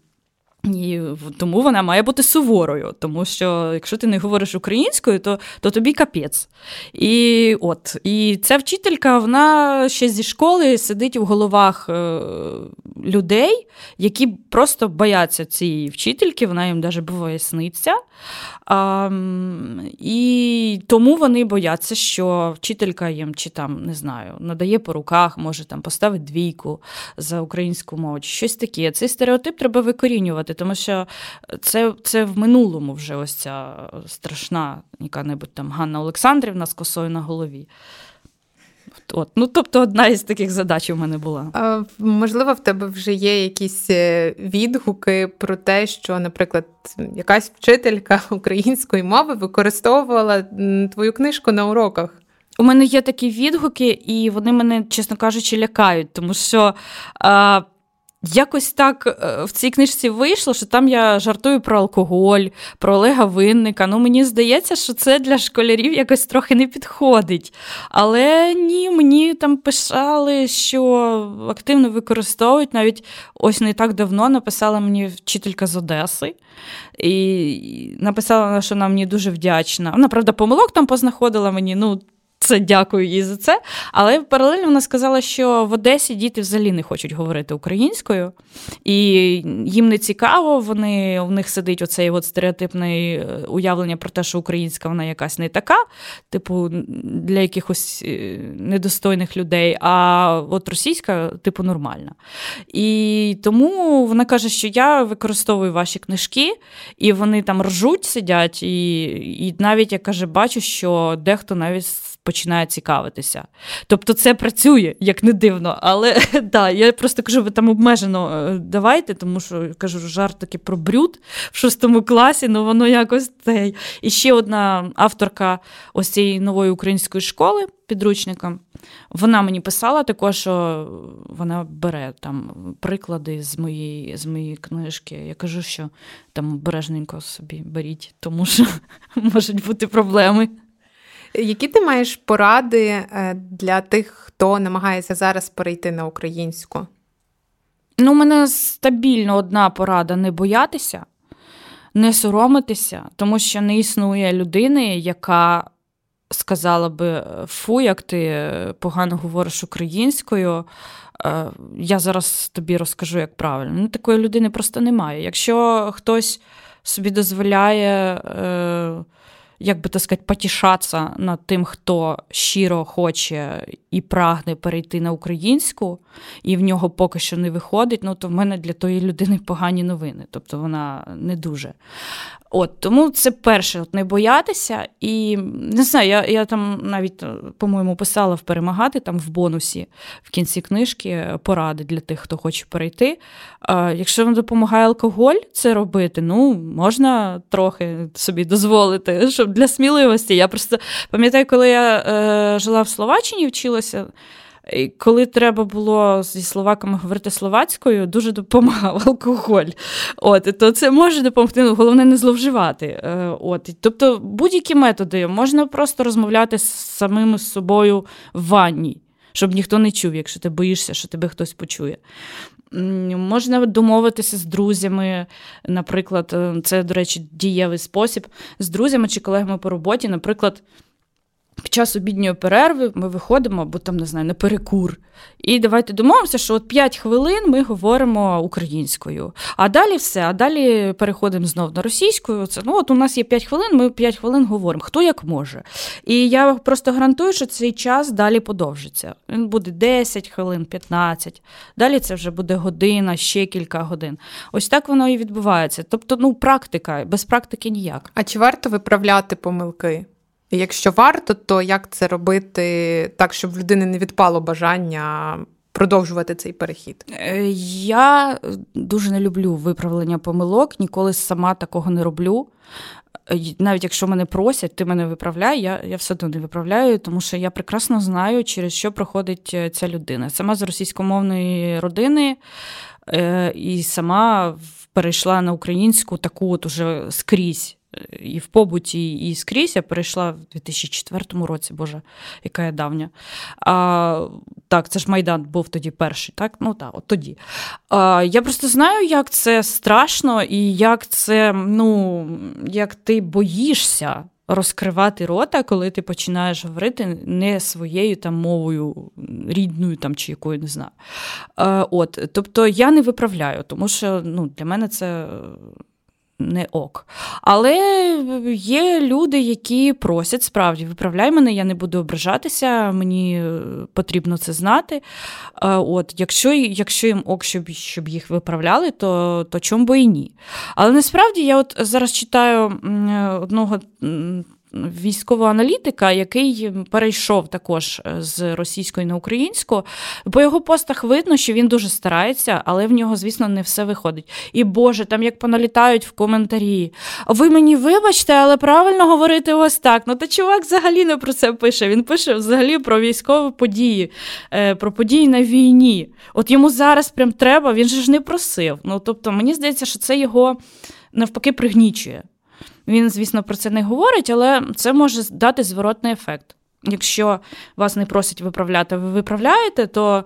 і Тому вона має бути суворою, тому що якщо ти не говориш українською, то то тобі капець. І от, і ця вчителька вона ще зі школи сидить в головах е, людей, які просто бояться цієї вчительки, вона їм навіть буває сниться. А, І тому вони бояться, що вчителька їм чи там не знаю, надає по руках, може там поставить двійку за українську мову, чи щось таке. Цей стереотип треба викорінювати, тому що це це в минулому вже ось ця страшна яка-небудь там Ганна Олександрівна з косою на голові. От, ну, Тобто, одна із таких задач у мене була. А, Можливо, в тебе вже є якісь е, відгуки про те, що, наприклад, якась вчителька (laughs) української мови використовувала твою книжку на уроках. У мене є такі відгуки, і вони мене, чесно кажучи, лякають, тому що. А, Якось так е, в цій книжці вийшло, що там я жартую про алкоголь, про Олега Винника. Ну, мені здається, що це для школярів якось трохи не підходить. Але ні, мені там писали, що активно використовують. Навіть ось не так давно написала мені вчителька з Одеси. І написала, що вона мені дуже вдячна. Вона, правда, помилок там познаходила мені. ну, це дякую їй за це. Але паралельно вона сказала, що в Одесі діти взагалі не хочуть говорити українською, і їм не цікаво, вони у них сидить оцей от стереотипне уявлення про те, що українська вона якась не така, типу, для якихось е, недостойних людей, а от російська, типу, нормальна. І тому вона каже, що я використовую ваші книжки, і вони там ржуть, сидять, і, і навіть я каже, бачу, що дехто навіть починає цікавитися. Тобто це працює, як не дивно. Але (laughs) да, я просто кажу, ви там обмежено е, давайте, тому що кажу, жарт таки про брюд в шостому класі, ну воно якось те. І ще одна авторка ось цієї нової української школи підручника. Вона мені писала також, що вона бере там приклади з моєї з моєї книжки. Я кажу, що там обережненько собі беріть, тому що (laughs) можуть бути проблеми. Які ти маєш поради е, для тих, хто намагається зараз перейти на українську? Ну, у мене стабільно одна порада не боятися, не соромитися, тому що не існує людини, яка сказала би: фу, як ти погано говориш українською. Е, я зараз тобі розкажу, як правильно. Ну, Такої людини просто немає. Якщо хтось собі дозволяє. Як би так сказати, потішатися над тим, хто щиро хоче і прагне перейти на українську, і в нього поки що не виходить, ну то в мене для тої людини погані новини. Тобто вона не дуже. От, Тому це перше, от не боятися. І не знаю, я я там навіть, по-моєму, писала в перемагати там в бонусі в кінці книжки поради для тих, хто хоче перейти. А, Якщо вам допомагає алкоголь це робити, ну можна трохи собі дозволити, щоб для сміливості. Я просто пам'ятаю, коли я е, жила в Словаччині, вчилася. І Коли треба було зі словаками говорити словацькою, дуже допомагав (laughs) алкоголь. От, То це може допомогти, ну, головне не зловживати. Е, от, Тобто будь-які методи можна просто розмовляти з самим з собою в ванні, щоб ніхто не чув, якщо ти боїшся, що тебе хтось почує. Можна домовитися з друзями, наприклад, е, це, до речі, дієвий спосіб, з друзями чи колегами по роботі, наприклад. Під час обідньої перерви ми виходимо, або там не знаю, на перекур. І давайте домовимося, що от 5 хвилин ми говоримо українською. А далі все, а далі переходимо знов на російською. Це ну от у нас є 5 хвилин, ми 5 хвилин говоримо, хто як може. І я просто гарантую, що цей час далі подовжиться. Він буде 10 хвилин, 15. Далі це вже буде година, ще кілька годин. Ось так воно і відбувається. Тобто, ну, практика, без практики ніяк. А чи варто виправляти помилки? Якщо варто, то як це робити так, щоб в людини не відпало бажання продовжувати цей перехід? Е, я дуже не люблю виправлення помилок, ніколи сама такого не роблю. Е, навіть якщо мене просять, ти мене виправляй, я я все одно не виправляю, тому що я прекрасно знаю, через що проходить е, ця людина. Сама з російськомовної родини і сама перейшла на українську таку от уже скрізь і в побуті, і скрізь. Я перейшла в 2004 році, Боже, яка я давня. А, Так, це ж Майдан був тоді перший, так? Ну так, от тоді. А, Я просто знаю, як це страшно, і як це, ну, як ти боїшся. Розкривати рота, коли ти починаєш говорити не своєю там мовою рідною там чи якою не знаю. От, Тобто я не виправляю, тому що ну, для мене це не ок. Але є люди, які просять справді, виправляй мене, я не буду ображатися, мені е, потрібно це знати. Е, от, Якщо якщо їм ок, щоб щоб їх виправляли, то то чому би і ні. Але насправді я от зараз читаю одного військового аналітика, який перейшов також е, з російської на українську. По його постах видно, що він дуже старається, але в нього, звісно, не все виходить. І Боже, там як поналітають в коментарі. Ви мені вибачте, але правильно говорити ось так. Ну та чувак взагалі не про це пише. Він пише взагалі про військові події, е, про події на війні. От йому зараз прям треба, він же ж не просив. Ну тобто, мені здається, що це його навпаки пригнічує. Він, звісно, про це не говорить, але це може дати зворотний ефект. Якщо вас не просять виправляти, ви виправляєте, то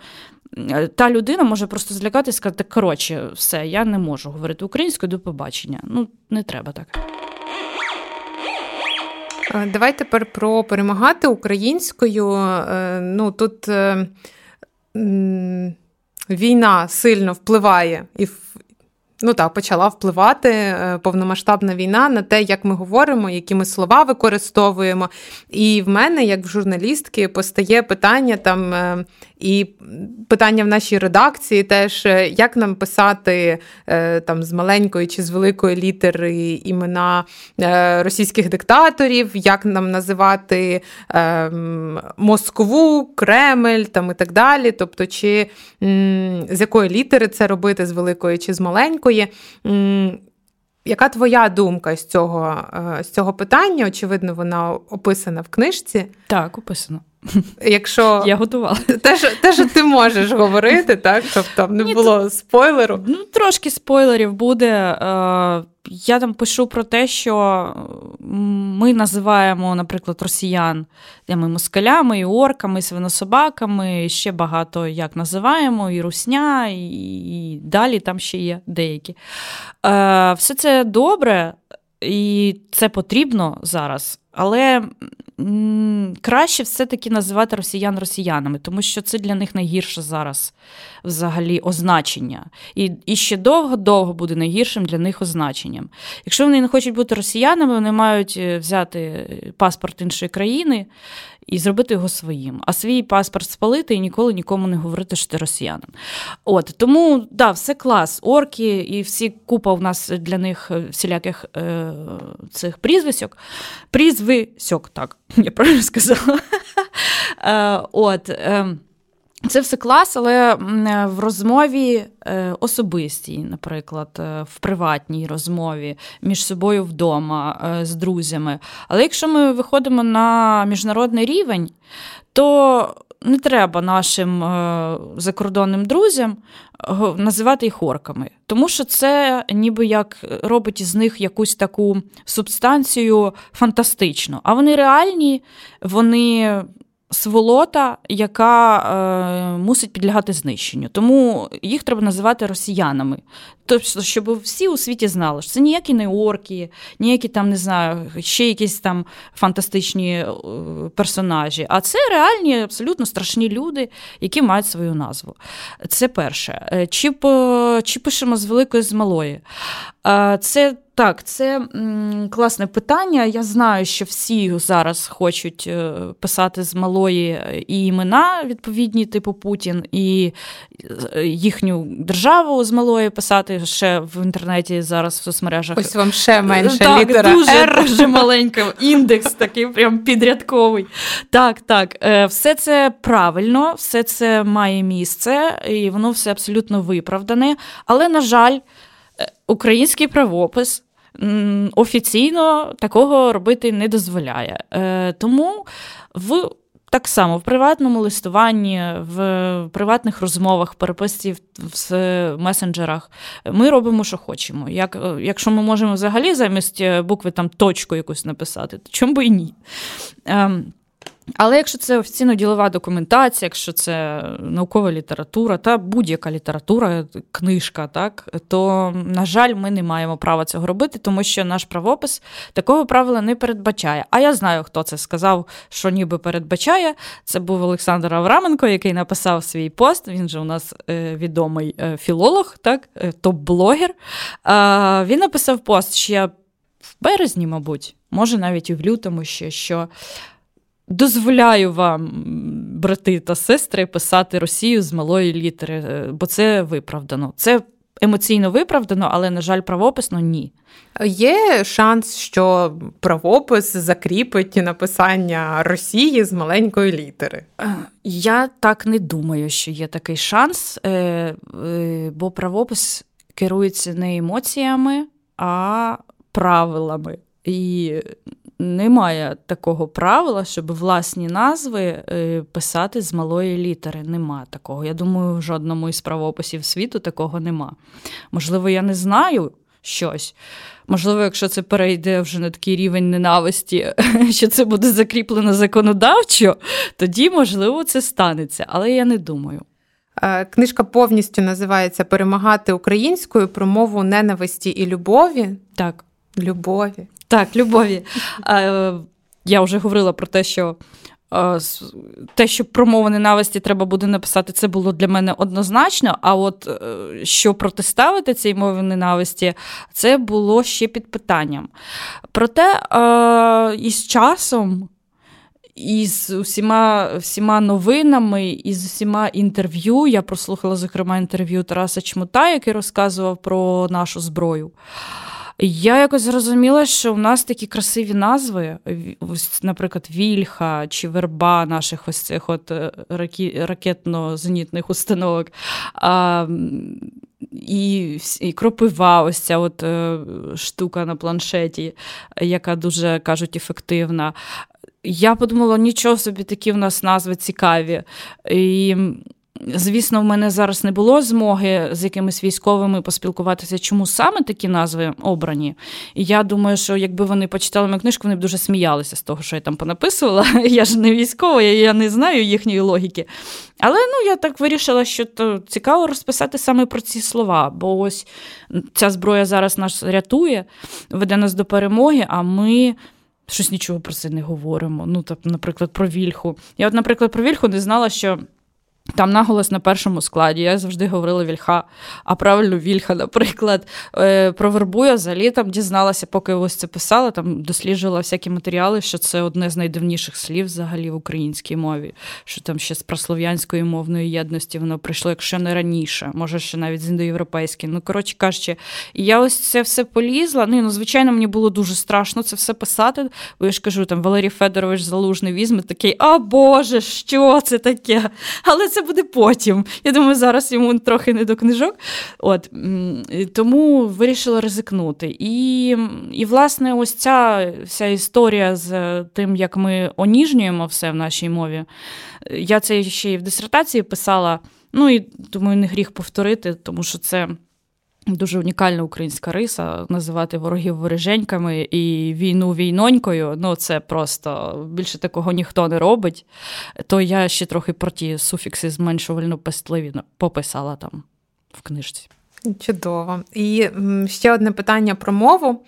е, та людина може просто злякатися і сказати, коротше, все, я не можу говорити українською до побачення. Ну, не треба так. Е, давай тепер про перемагати українською. Е, ну тут війна сильно впливає і ну так, почала впливати е, повномасштабна війна на те, як ми говоримо, які ми слова використовуємо. І в мене, як в журналістки, постає питання там е, і питання в нашій редакції теж, е, як нам писати там з маленької чи з великої літери імена російських диктаторів, як нам називати Москву, Кремль там і так далі. Тобто, чи з якої літери це робити, з великої чи з маленької. Яка твоя думка з цього е, з цього питання? Очевидно, вона описана в книжці. Так, описано. Якщо я готувала. Те, що, те, що ти можеш говорити, так? Тобто не Ні, було спойлеру. Ну, трошки спойлерів буде. Е, я там пишу про те, що ми називаємо, наприклад, росіян ми москалями, і орками, і свинособаками, і ще багато як називаємо, і русня, і, і далі там ще є деякі. Е, все це добре, і це потрібно зараз. Але краще все-таки називати росіян росіянами, тому що це для них найгірше зараз взагалі означення. І і ще довго-довго буде найгіршим для них означенням. Якщо вони не хочуть бути росіянами, вони мають е, взяти паспорт іншої країни і зробити його своїм, а свій паспорт спалити і ніколи нікому не говорити, що ти росіянин. От Тому да, все клас, орки і всі купа у нас для них всіляких е, цих прізвисьок. Прізвисьок, так, (laughs) я правильно сказала. (laughs) Е, от, е, це все клас, але в розмові е, особистій, наприклад, е, в приватній розмові між собою вдома е, з друзями. Але якщо ми виходимо на міжнародний рівень, то не треба нашим закордонним друзям називати їх орками, тому що це ніби як робить із них якусь таку субстанцію фантастичну. А вони реальні, вони сволота, яка е, мусить підлягати знищенню. Тому їх треба називати росіянами. Тобто, щоб всі у світі знали, що це ніякі не орки, ніякі там, не знаю, ще якісь там фантастичні е, персонажі. А це реальні, абсолютно страшні люди, які мають свою назву. Це перше. Е, чи, чи пишемо з великої з малої? Е, це так, це класне питання. Я знаю, що всі зараз хочуть е, писати з малої е, і імена відповідні, типу Путін, і е, їхню державу з малої писати ще в інтернеті зараз в соцмережах. Ось вам ще менше так, літера дуже, R. дуже маленька, індекс такий прям підрядковий. Так, так, все це правильно, все це має місце, і воно все абсолютно виправдане. Але, на жаль, український правопис офіційно такого робити не дозволяє. Е, тому в так само в приватному листуванні, в приватних розмовах, переписці в месенджерах ми робимо, що хочемо. Як, Якщо ми можемо взагалі замість е, букви там точку якусь написати, то чому би і ні? Ем, але якщо це офіційно ділова документація, якщо це наукова література та будь-яка література, книжка, так то, на жаль, ми не маємо права цього робити, тому що наш правопис такого правила не передбачає. А я знаю, хто це сказав, що ніби передбачає. Це був Олександр Авраменко, який написав свій пост. Він же у нас е, відомий е, філолог, так, е, топ-блогер. Він написав пост ще в березні, мабуть, може навіть і в лютому ще що. Дозволяю вам, брати та сестри, писати Росію з малої літери, е, бо це виправдано. Це емоційно виправдано, але, на жаль, правописно ні. Є шанс, що правопис закріпить написання Росії з маленької літери. Е, я так не думаю, що є такий шанс, е, бо правопис керується не емоціями, а правилами. І немає такого правила, щоб власні назви писати з малої літери. Нема такого. Я думаю, в жодному із правописів світу такого нема. Можливо, я не знаю щось. Можливо, якщо це перейде вже на такий рівень ненависті, (laughs) що це буде закріплено законодавчо, тоді, можливо, це станеться. Але я не думаю. Е, книжка повністю називається Перемагати українською про мову ненависті і любові. Так. Любові. Так, любові. Е, я вже говорила про те, що те, що про мову ненависті треба буде написати, це було для мене однозначно. А от е, що протиставити цій мові ненависті, це було ще під питанням. Проте із часом. Із усіма всіма новинами, із усіма інтерв'ю. Я прослухала, зокрема, інтерв'ю Тараса Чмута, який розказував про нашу зброю. Я якось зрозуміла, що в нас такі красиві назви, наприклад, Вільха чи Верба наших ось цих от е, ракетно-зенітних установок. А, і і кропива, ось ця от е, штука на планшеті, яка дуже кажуть ефективна. Я подумала, нічого собі такі в нас назви цікаві. І Звісно, в мене зараз не було змоги з якимись військовими поспілкуватися, чому саме такі назви обрані. І я думаю, що якби вони почитали мою книжку, вони б дуже сміялися з того, що я там понаписувала. (laughs) Я ж не військова, я не знаю їхньої логіки. Але ну, я так вирішила, що то цікаво розписати саме про ці слова, бо ось ця зброя зараз нас рятує, веде нас до перемоги, а ми. Щось нічого про це не говоримо. Ну, так, наприклад, про вільху. Я, от, наприклад, про вільху не знала, що там наголос на першому складі. Я завжди говорила вільха, а правильно вільха, наприклад. Е, про вербу я взагалі там дізналася, поки ось це писала, там досліджувала всякі матеріали, що це одне з найдавніших слів взагалі в українській мові, що там ще з прослов'янської мовної єдності воно прийшло, якщо не раніше, може ще навіть з індоєвропейської. Ну, коротше кажучи, і я ось це все полізла. Ну, ну, звичайно, мені було дуже страшно це все писати. Бо я ж кажу, там Валерій Федорович Залужний візьме такий, а Боже, що це таке? Але це буде потім. Я думаю, зараз йому трохи не до книжок. От Тому вирішила ризикнути. І, і, власне, ось ця вся історія з тим, як ми оніжнюємо все в нашій мові. Я це ще і в дисертації писала. Ну і думаю, не гріх повторити, тому що це. Дуже унікальна українська риса називати ворогів вороженьками і війну війнонькою. Ну це просто більше такого ніхто не робить. То я ще трохи про ті суфікси зменшувально пестливі пописала там в книжці. Чудово. І ще одне питання про мову.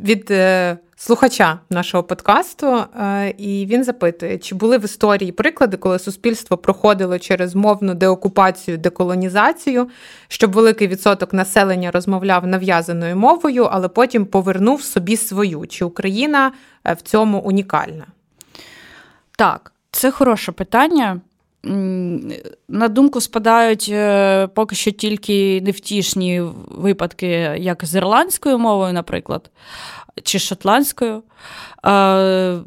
Від е, слухача нашого подкасту, е, і він запитує, чи були в історії приклади, коли суспільство проходило через мовну деокупацію, деколонізацію, щоб великий відсоток населення розмовляв нав'язаною мовою, але потім повернув собі свою. Чи Україна е, в цьому унікальна? Так, це хороше питання. На думку спадають е, поки що тільки невтішні випадки, як з ірландською мовою, наприклад, чи шотландською. Е,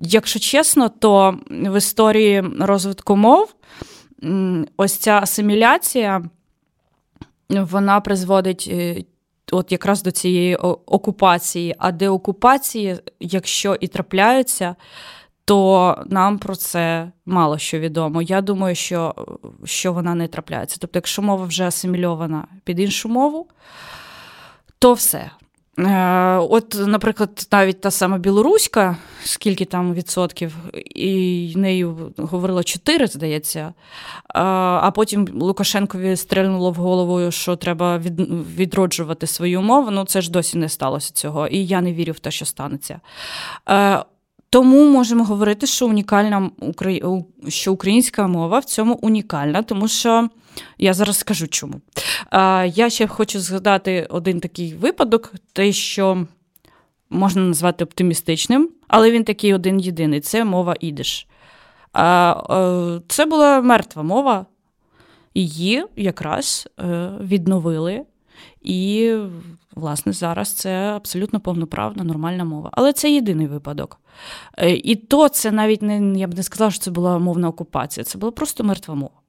якщо чесно, то в історії розвитку мов ось ця асиміляція вона призводить е, от якраз до цієї окупації, а деокупації, якщо і трапляються, то нам про це мало що відомо. Я думаю, що що вона не трапляється. Тобто, якщо мова вже асимільована під іншу мову, то все. Е, от, наприклад, навіть та сама білоруська, скільки там відсотків, і нею говорило 4, здається. Е, а потім Лукашенкові стрельнуло в голову, що треба відроджувати свою мову. Ну, це ж досі не сталося цього. І я не вірю в те, що станеться. Е, тому можемо говорити, що унікальна що українська мова в цьому унікальна, тому що я зараз скажу чому. Я ще хочу згадати один такий випадок, те, що можна назвати оптимістичним, але він такий один єдиний це мова ідиш. Це була мертва мова. її якраз е, відновили. І, власне, зараз це абсолютно повноправна, нормальна мова. Але це єдиний випадок. Е, і то це навіть не я б не сказала, що це була мовна окупація, це була просто мертва мова.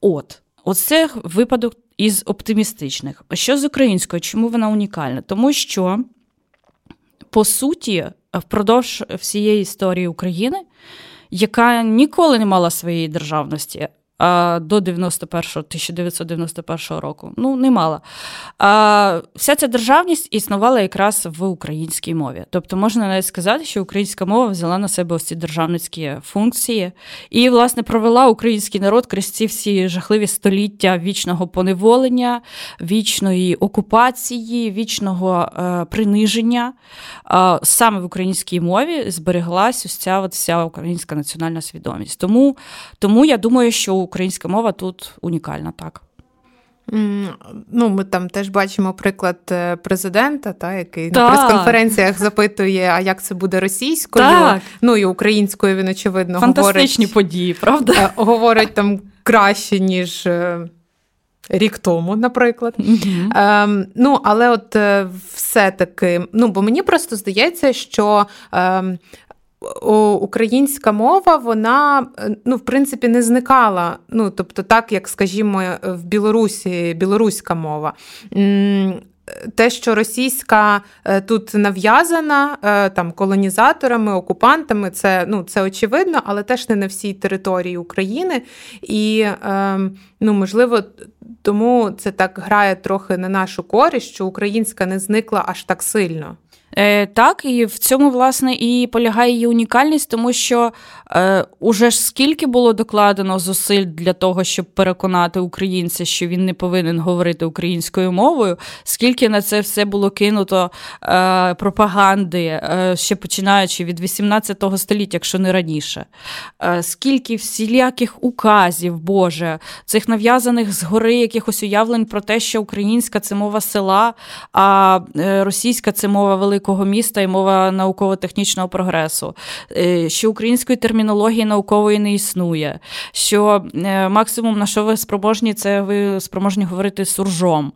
От, оце випадок із оптимістичних. Що з українською? Чому вона унікальна? Тому що, по суті, впродовж всієї історії України, яка ніколи не мала своєї державності, до 91 1991 року. Ну, не мала. Вся ця державність існувала якраз в українській мові. Тобто, можна навіть сказати, що українська мова взяла на себе ось ці державницькі функції і, власне, провела український народ крізь ці всі жахливі століття вічного поневолення, вічної окупації, вічного е, приниження. Е, саме в українській мові збереглась ось ця от вся українська національна свідомість. Тому, Тому я думаю, що українська мова тут унікальна, так. Ну, Ми там теж бачимо приклад е, президента, та, який так. на прес-конференціях запитує, а як це буде російською. Так. Ну і українською він, очевидно, Фантастичні говорить, події, правда? Е, говорить там краще, ніж. Е, рік тому, наприклад. Mm-hmm. Ем, Ну, але от все-таки, ну, бо мені просто здається, що ем, українська мова, вона ну, в принципі не зникала. Ну, тобто, так як, скажімо, в Білорусі білоруська мова. Те, що російська е, тут нав'язана е, там колонізаторами, окупантами, це ну, це очевидно, але теж не на всій території України. І ем, ну, можливо, тому це так грає трохи на нашу користь, що українська не зникла аж так сильно. Е, Так, і в цьому, власне, і полягає її унікальність, тому що е, уже ж скільки було докладено зусиль для того, щоб переконати українця, що він не повинен говорити українською мовою, скільки на це все було кинуто е, пропаганди, е, ще починаючи від 18 століття, якщо не раніше, е, скільки всіляких указів, Боже, цих нав'язаних згори якихось уявлень про те, що українська це мова села, а е, російська це мова великої великого міста і мова науково-технічного прогресу, е, що української термінології наукової не існує, що е, максимум на що ви спроможні, це ви спроможні говорити суржом.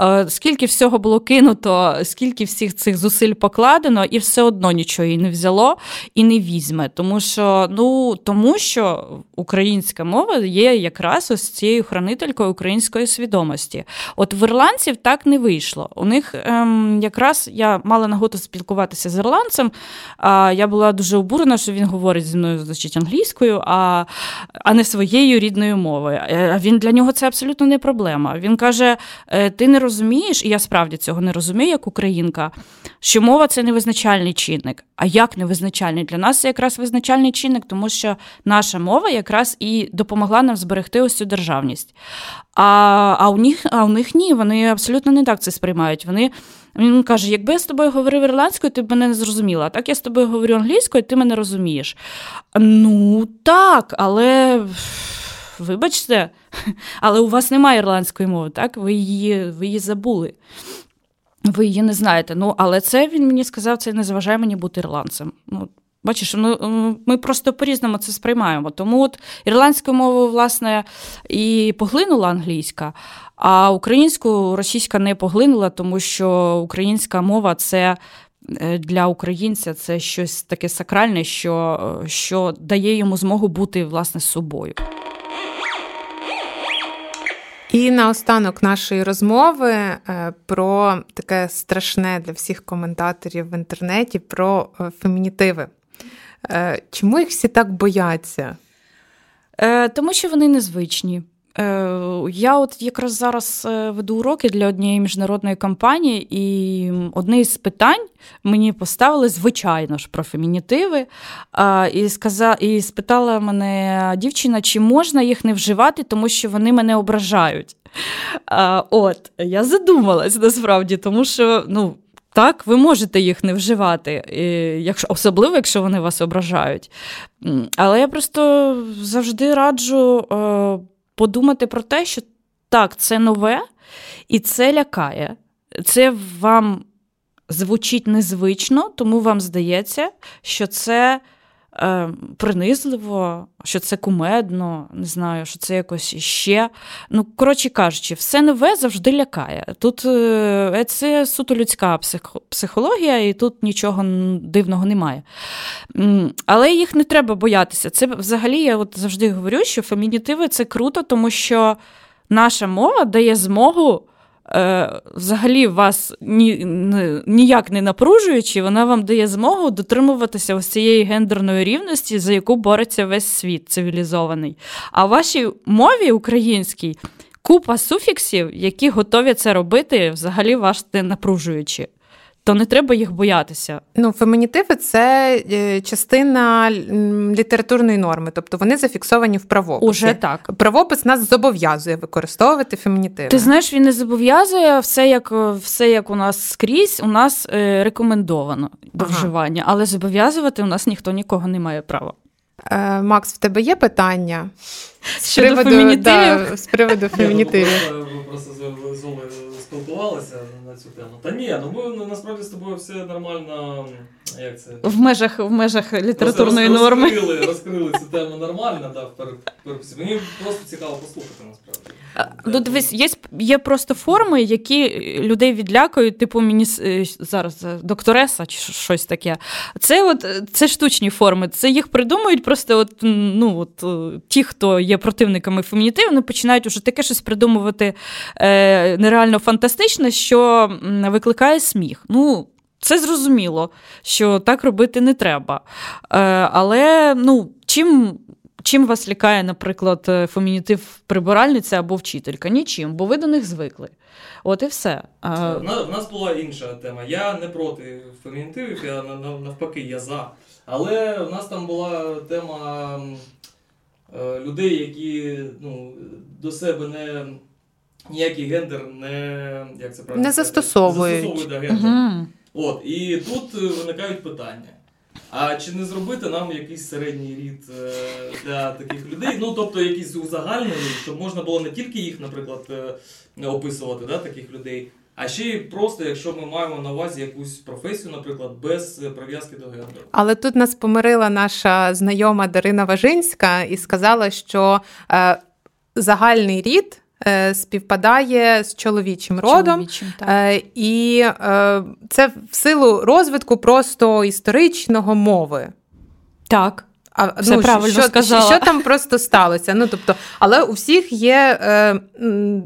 Е, скільки всього було кинуто, скільки всіх цих зусиль покладено, і все одно нічого і не взяло і не візьме. Тому що ну, тому що українська мова є якраз ось цією хранителькою української свідомості. От в ірландців так не вийшло. У них ем, якраз я мала нагоду роботу спілкуватися з ірландцем. А я була дуже обурена, що він говорить зі мною значить, англійською, а а не своєю рідною мовою. Він для нього це абсолютно не проблема. Він каже: «Е, ти не розумієш, і я справді цього не розумію, як українка, що мова це не визначальний чинник. А як не визначальний? Для нас це якраз визначальний чинник, тому що наша мова якраз і допомогла нам зберегти ось цю державність. А а, у них а у них ні, вони абсолютно не так це сприймають. Вони він каже: якби я з тобою говорив ірландською, ти б мене не зрозуміла. Так я з тобою говорю англійською, ти мене розумієш. Ну, так, але. Вибачте, (laughs) але у вас немає ірландської мови, так? Ви її ви її забули. Ви її не знаєте. Ну, але це він мені сказав, це не заважає мені бути ірландцем. Ну, Бачиш, ну, ми просто по-різному це сприймаємо. Тому от ірландську мову, власне, і поглинула англійська, а українську російська не поглинула, тому що українська мова це. Е, для українця це щось таке сакральне, що що дає йому змогу бути власне собою. І наостанок нашої розмови е, про таке страшне для всіх коментаторів в інтернеті про е, фемінітиви. Е, чому їх всі так бояться? Е, Тому що вони незвичні. Е, я от якраз зараз е, веду уроки для однієї міжнародної компанії, і одне із питань мені поставили, звичайно ж, про фемінітиви. І сказа, і спитала мене дівчина, чи можна їх не вживати, тому що вони мене ображають. От, я задумалась насправді, тому що ну, так, ви можете їх не вживати, якщо, особливо, якщо вони вас ображають. Але я просто завжди раджу е, подумати про те, що так, це нове і це лякає. Це вам звучить незвично, тому вам здається, що це е, принизливо, що це кумедно, не знаю, що це якось іще. Ну, коротше кажучи, все нове завжди лякає. Тут е, це суто людська психологія, і тут нічого дивного немає. Але їх не треба боятися. Це взагалі я от завжди говорю, що фемінітиви це круто, тому що наша мова дає змогу е, взагалі вас ні, ніяк не напружуючи, вона вам дає змогу дотримуватися ось цієї гендерної рівності, за яку бореться весь світ цивілізований. А в вашій мові українській купа суфіксів, які готові це робити, взагалі вас не напружуючи то не треба їх боятися. Ну, фемінітиви це е, частина літературної норми, тобто вони зафіксовані в правописі. Уже так. Правопис нас зобов'язує використовувати фемінітиви. Ти знаєш, він не зобов'язує все, як все як у нас скрізь, у нас е, рекомендовано до ага. вживання, але зобов'язувати у нас ніхто нікого не має права. Е, Макс, в тебе є питання з приводу да, з приводу фемінітивів? Ви просто спілкувалися на цю тему. Та ні, ну ми ну, насправді з тобою все нормально. Як це? В межах в межах літературної роз, норми. Розкрили, розкрили цю тему нормально, да, в переписі. Мені просто цікаво послухати насправді. Ну, дивись, є є просто форми, які людей відлякують, типу мені е, зараз е, доктореса чи щось таке. Це от це штучні форми. Це їх придумують просто от, ну, от, е, ті, хто є противниками фемінітиву, вони починають уже таке щось придумувати е, нереально фантастичне, що викликає сміх. Ну, це зрозуміло, що так робити не треба. Е, Але ну, чим чим вас лякає, наприклад, е, фемінітив прибиральниця або вчителька? Нічим, бо ви до них звикли. От і все. У нас була інша тема. Я не проти фемінітивів, я навпаки, я за. Але у нас там була тема е, людей, які ну, до себе не. Ніякий гендер не як це правильно не застосовують. Не застосовують гендер. Угу. От, І тут е, виникають питання. А чи не зробити нам якийсь середній рід е, для таких людей? Ну, тобто якийсь узагальнений, щоб можна було не тільки їх, наприклад, е, описувати, да, таких людей, а ще й просто, якщо ми маємо на увазі якусь професію, наприклад, без прив'язки до гендеру. Але тут нас помирила наша знайома Дарина Важинська і сказала, що е, загальний рід. Е, співпадає з чоловічим родом, чоловічим, так. Е, і е, це в силу розвитку просто історичного мови. Так. А, Все ну, правильно що, сказала. що там просто сталося? Ну, тобто, Але у всіх є е,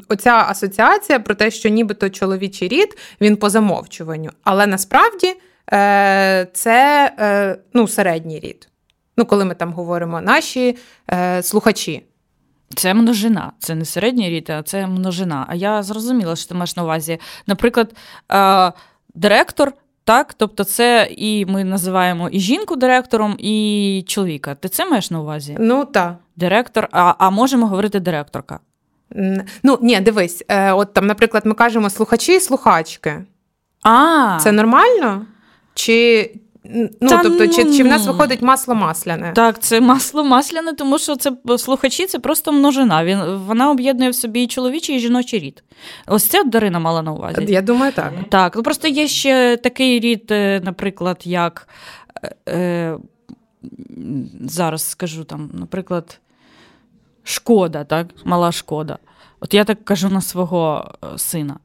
оця асоціація про те, що нібито чоловічий рід він по замовчуванню. Але насправді е, це е, ну, середній рід. Ну, Коли ми там говоримо наші е, слухачі. Це множина, це не середній рід, а це множина. А я зрозуміла, що ти маєш на увазі. Наприклад, е, директор, так, тобто це і ми називаємо і жінку директором, і чоловіка. Ти це маєш на увазі? Ну так. Директор, а а можемо говорити директорка. Ну, ні, дивись, е, от там, наприклад, ми кажемо слухачі і слухачки. А. Це нормально? Чи Ну, Та, тобто, ну, чи чи в нас виходить масло масляне? Так, це масло масляне, тому що це слухачі це просто множина. Він, Вона об'єднує в собі і чоловічий, і жіночий рід. Ось це Дарина мала на увазі. Я думаю, так. Так, ну просто є ще такий рід, е, наприклад, як е, е, зараз скажу там, наприклад, шкода, так, мала шкода. От я так кажу на свого е, сина.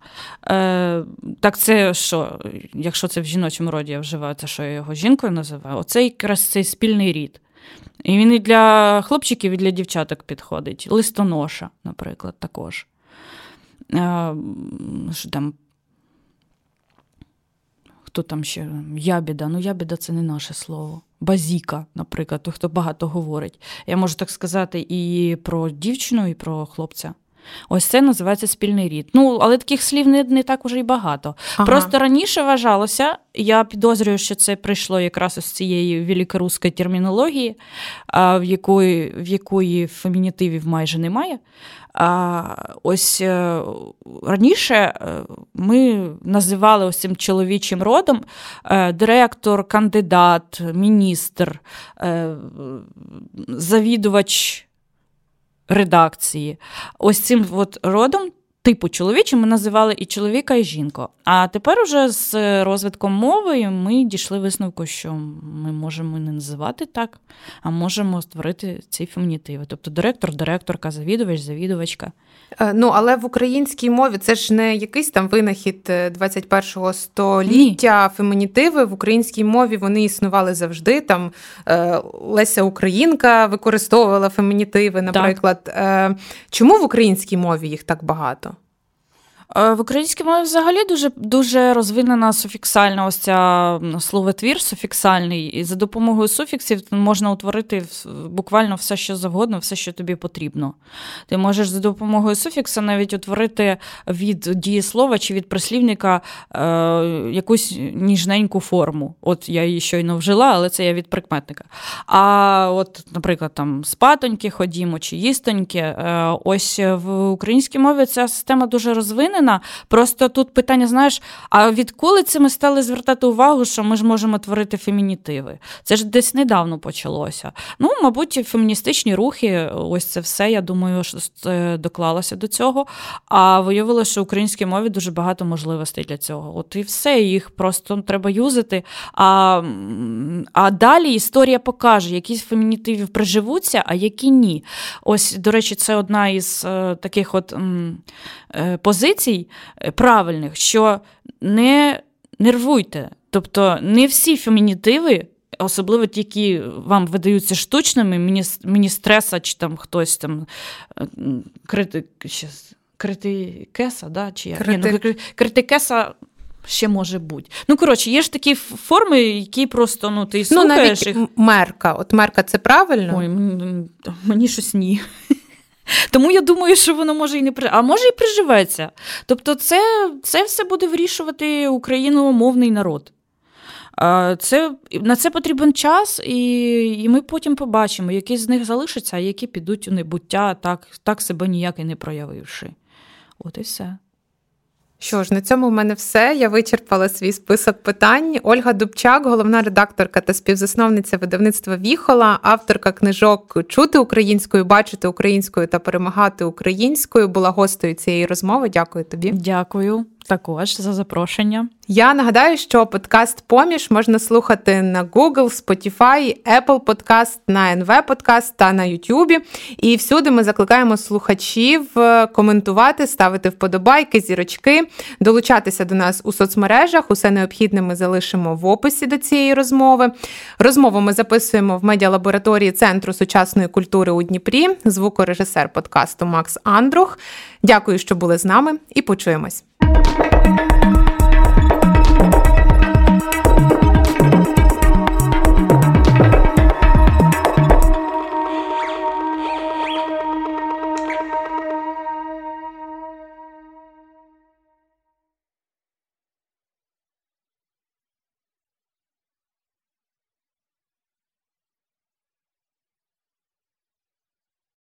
Е, Так це що, якщо це в жіночому роді я вживаю, це що я його жінкою називаю? Оце якраз цей спільний рід. І він і для хлопчиків, і для дівчаток підходить. Листоноша, наприклад, також. Е, там Хто там ще? Ябіда. Ну, ябіда це не наше слово. Базіка, наприклад, той, хто багато говорить. Я можу так сказати і про дівчину, і про хлопця. Ось це називається спільний рід. Ну, але таких слів не не так уже й багато. Ага. Просто раніше вважалося, я підозрюю, що це прийшло якраз із цієї великоруської термінології, в якої в якої фемінітивів майже немає. А Ось е, раніше е, ми називали ось цим чоловічим родом е, директор, кандидат, міністр, завідувач редакції. Ось цим от родом типу чоловічі ми називали і чоловіка, і жінку. А тепер уже з розвитком мови ми дійшли висновку, що ми можемо не називати так, а можемо створити ці фемінітиви. Тобто директор, директорка, завідувач, завідувачка. Е, ну, але в українській мові це ж не якийсь там винахід 21-го е, століття. Ні. Фемінітиви в українській мові вони існували завжди. Там е, Леся Українка використовувала фемінітиви, наприклад. Так. Чому в українській мові їх так багато? Е, в українській мові взагалі дуже дуже розвинена суфіксальна ось ця словотвір суфіксальний, і за допомогою суфіксів можна утворити буквально все, що завгодно, все, що тобі потрібно. Ти можеш за допомогою суфікса навіть утворити від дієслова чи від прислівника е, якусь ніжненьку форму. От я її щойно вжила, але це я від прикметника. А от, наприклад, там спатоньки ходімо чи їстоньки. Е, ось в українській мові ця система дуже розвинена впевнена. Просто тут питання: знаєш, а відколи це ми стали звертати увагу, що ми ж можемо творити фемінітиви? Це ж десь недавно почалося. Ну, мабуть, феміністичні рухи, ось це все. Я думаю, що доклалося до цього. А виявилося, що в українській мові дуже багато можливостей для цього. От і все, їх просто треба юзати. А а далі історія покаже, які з фемінітивів приживуться, а які ні. Ось, до речі, це одна із е, таких от е, позицій позицій е, правильних, що не нервуйте. Тобто не всі фемінітиви, особливо ті, які вам видаються штучними, мені мені стреса, чи там хтось там е, крити, критикеса, да? чи як? Крити... Ну, критикеса. Ще може бути. Ну, коротше, є ж такі форми, які просто ну, ти слухаєш Ну, навіть їх. мерка. От мерка це правильно? Ой, мені щось ні. Тому я думаю, що воно може і не при... а може і приживеться. Тобто, це це все буде вирішувати україномовний народ. Це, На це потрібен час, і і ми потім побачимо, які з них залишаться, а які підуть у небуття, так так себе ніяк і не проявивши. От і все. Що ж, на цьому в мене все. Я вичерпала свій список питань. Ольга Дубчак, головна редакторка та співзасновниця видавництва Віхола, авторка книжок Чути українською, бачити українською та перемагати українською. Була гостею цієї розмови. Дякую тобі. Дякую також за запрошення. Я нагадаю, що подкаст Поміж можна слухати на Google, Spotify, Apple Podcast, на NV Podcast та на YouTube. І всюди ми закликаємо слухачів е, коментувати, ставити вподобайки, зірочки, долучатися до нас у соцмережах. Усе необхідне ми залишимо в описі до цієї розмови. Розмову ми записуємо в медіалабораторії Центру сучасної культури у Дніпрі. Звукорежисер подкасту Макс Андрух. Дякую, що були з нами, і почуємось.